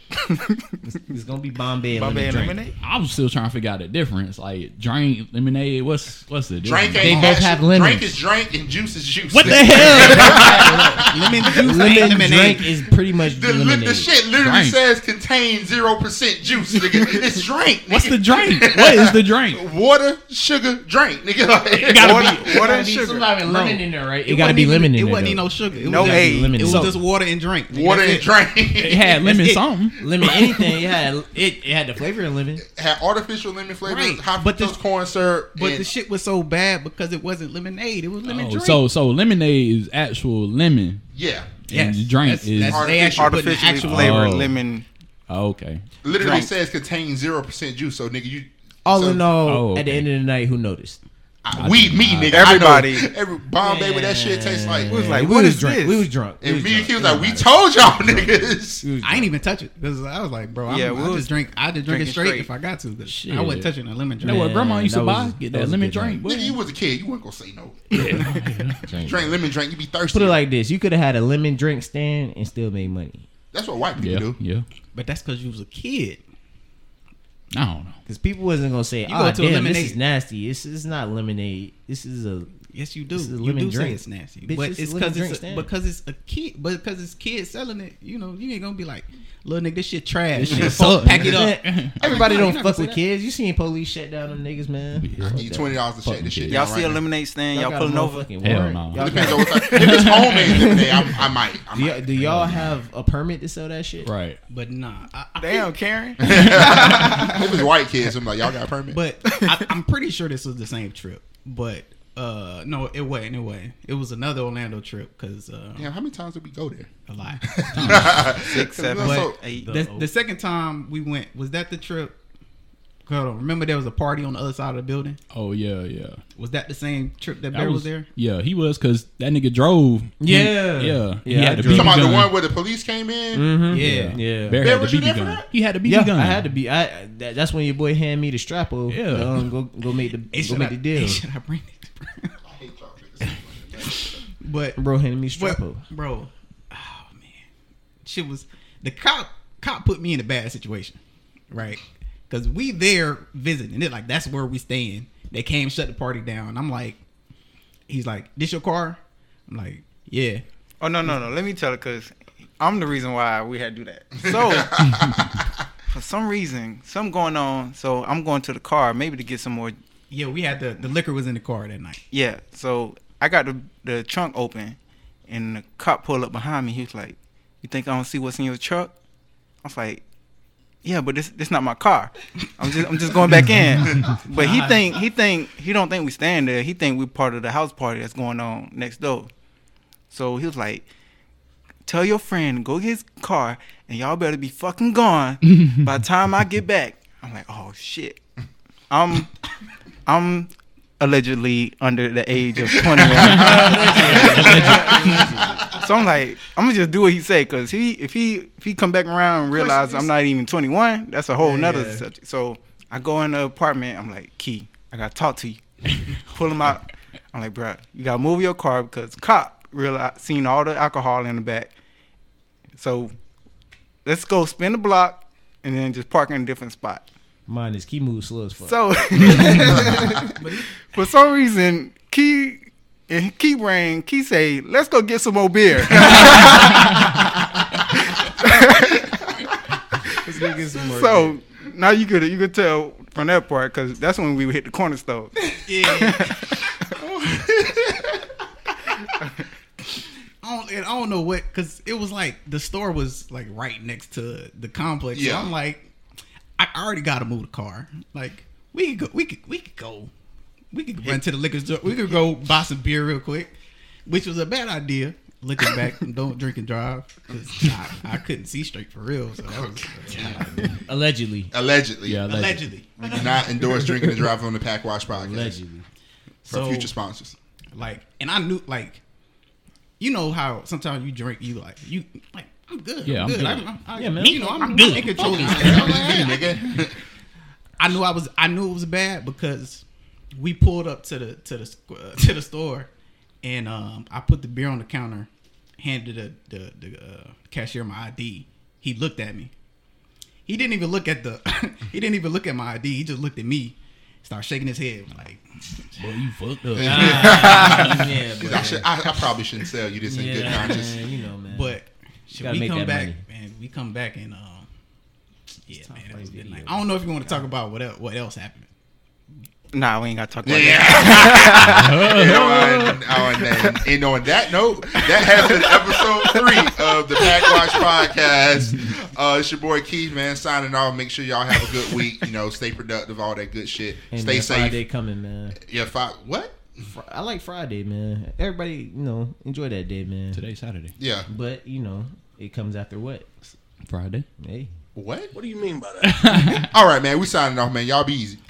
It's, it's gonna be Bombay
Bombay and lemonade.
I'm still trying to figure out the difference. Like drink, lemonade. What's what's the
Drink
difference?
ain't
They both have lemon.
Drink is drink and juice is juice.
What the hell?
lemon juice ain't
Lemon
lemonade.
drink is pretty much
The,
lemonade.
the shit literally
Drink.
says contains zero percent juice, nigga. It's drink.
What's the drink? What is the drink?
Water, sugar, drink, nigga. Like,
It gotta
Water,
be.
water and sugar.
lemon in there, right? It,
It
gotta be
even-
lemon in
It
there.
wasn't even no sugar. It
No
was just.
Lemon
It was just water and drink.
water and drink.
It had lemon
That's
something.
Lemon anything. It had it, it had the flavor of lemon.
It Had artificial lemon flavor,
Right,
high
but
fructose
the-
corn syrup.
But
and-
the shit was so bad because it wasn't lemonade. It was lemon
Oh,
drink.
so so lemonade is actual lemon.
yeah,
and the drink
that's,
is-
that's, they actually put
Artificially
actual
flavored
Oh.
lemon.
Oh, okay.
literally
Drink.
says contains zero percent juice. So nigga, you
All
so,
in all,
Oh,
at the end of the night, who noticed?
I- we me nigga.
Everybody.
I know. every Bombay with that shit tastes like.
was like,
we
what
was
is
drunk.
this?
We was drunk. We
and
was
me and
drunk.
he was like, we told y'all niggas.
I ain't even touch it because I was like, bro, I'm,
Yeah,
I
we was
just drink. I just drink it straight,
straight.
if I got to. 'cause
Shit.
I wasn't touching a lemon
You
drink.
know what grandma used to buy?
was-
Get
that
that lemon
good
drink. boy.
Nigga, you was a kid. You weren't gonna say no.
Drink.
Drink lemon drink. You be thirsty.
Put it like this: you could have had a lemon drink stand and still made money.
That's what white people do.
yeah.
But that's because you was a kid.
I don't know.
Because people wasn't gonna say,
go
"Oh,
to a
damn, this is nasty. This is not lemonade. This is a
Yes, you do.
This is a
You
lemon
do say it's nasty,
Bitch,
but it's
is a lemon
because it's a,
stand.
because it's a kid. But because it's kids selling it, you know, you ain't gonna be like, little nigga, this shit trash.
This shit
Fuck, pack it up.
Everybody don't fuck with kids. You seen police shut down them niggas, man.
Yeah.
You twenty dollars to shut this shit
Y'all see
right
a
now.
lemonade stand? Y'all
got
pulling
a
over?
Hell no.
Y'all
Depends
got-
on what type. If it's homemade lemonade, I, I might. I
do,
might.
y'all, do y'all have a permit to sell that shit?
Right.
But nah, I, I,
Damn, Karen.
If it's white kids, I'm like, y'all got a permit?
But I'm pretty sure this was the same trip. But uh, no, it wasn't. It wasn't. It was another Orlando trip because uh,
Damn, how many times did we go there?
a lot.
Six, seven,
But-
eight.
the, the second time we went was that the trip. Hold on, remember there was a party on the other side of the building.
Oh yeah, yeah.
Was that the same trip that
That
Bear was, there?
Yeah, he was because that nigga drove.
Yeah.
yeah. He
Yeah, I
had the
drove.
Talking about the one where the police came in?
Mm-hmm.
Yeah.
Yeah.
Bear
Bear,
had
was
the
you there
BB
for
gun.
that?
He had the BB
Yeah,
gun.
I had to be. I that, that's when your boy handed me the strappo.
Yeah.
um, go go make the
Hey,
go
should
make
I-
the deal.
hey, should I bring it?
I hate y'all
but
Bro handed me
But,
strappo.
bro, oh man, shit was the cop. Cop put me in a bad situation, right? Because we there visiting. It like that's where we staying. They came, shut the party down. I'm like, he's like, "This your car?" I'm like, "Yeah."
Oh no no no! Let me tell it because I'm the reason why we had to do that. So for some reason, something going on. So I'm going to the car maybe to get some more.
Yeah, we had the the liquor was in the car that night.
Yeah. So I got the the trunk open, and the cop pulled up behind me. He was like, "You think I don't see what's in your truck?" I was like, "Yeah, but this this not my car. I'm just I'm just going back in." But he think he think he don't think we stand there. He think we part of the house party that's going on next door. So he was like, "Tell your friend go get his car, and y'all better be fucking gone by the time I get back." I'm like, "Oh shit." I'm I'm allegedly under the age of 21. so I'm like, I'm gonna just do what he say, cause he if he if he come back around and realize I'm not even 21, that's a whole nother
yeah.
subject. So I go in the apartment. I'm like, Key, I gotta talk to you. Pull him out. I'm like, bro, you gotta move your car because cop realized seen all the alcohol in the back. So let's go spin the block and then just park in a different spot.
Mine is key move slow as fuck.
So for some reason, Key and Key Brain, Key say, let's go get some more beer. so now you could you could tell from that part because that's when we would hit the corner store.
I don't, and I don't know what because it was like the store was like right next to the complex. So
Yeah.
I'm like, I already got to move the car. Like we could go, we could we could go, we could run to the liquor store. We could go buy some beer real quick, which was a bad idea. Looking back, don't drink and drive because I, I couldn't see straight for real. So that was
Allegedly.
Allegedly.
Yeah, allegedly.
allegedly.
We do not endorse drinking and driving on the PackWatch podcast.
Allegedly.
For
So-
future sponsors.
Like, and I knew like, you know how sometimes you drink, you like you like I'm good.
Yeah,
I'm
I'm
good.
good.
I, I,
Yeah, man.
You know, I'm,
I'm good.
in control. of this
Fuck
thing.
you,
I'm like,
nigga.
I knew I was. I knew it was bad because we pulled up to the to the uh, to the store, and um, I put the beer on the counter, handed the the, the uh, cashier my ID. He looked at me. he didn't even look at the he didn't even look at my ID. He just looked at me, started shaking his head like,
Boy, you fucked up.
Ah, yeah,
I, should, I, I probably shouldn't sell you this in good conscience.
man, you know, man.
but should we come back,
money.
man? We come back and um, yeah, man, it was good night. I don't know if you want to talk about what else, what else happened.
Nah, we ain't got to talk about
Yeah.
that.
you know, and, oh, and, and on that note, that has been episode three of the PackWatch Podcast. Uh, it's your boy Keith, man, signing off. Make sure y'all have a good week. You know, stay productive, all that good shit.
Hey,
stay
man,
safe.
Friday coming, man.
Yeah, five. What?
I like Friday, man. Everybody, you know, enjoy that day, man.
Today's Saturday.
Yeah.
But you know, it comes after what?
Friday.
Hey.
What?
What do you mean by that?
All right, man. We signing off, man. Y'all be easy.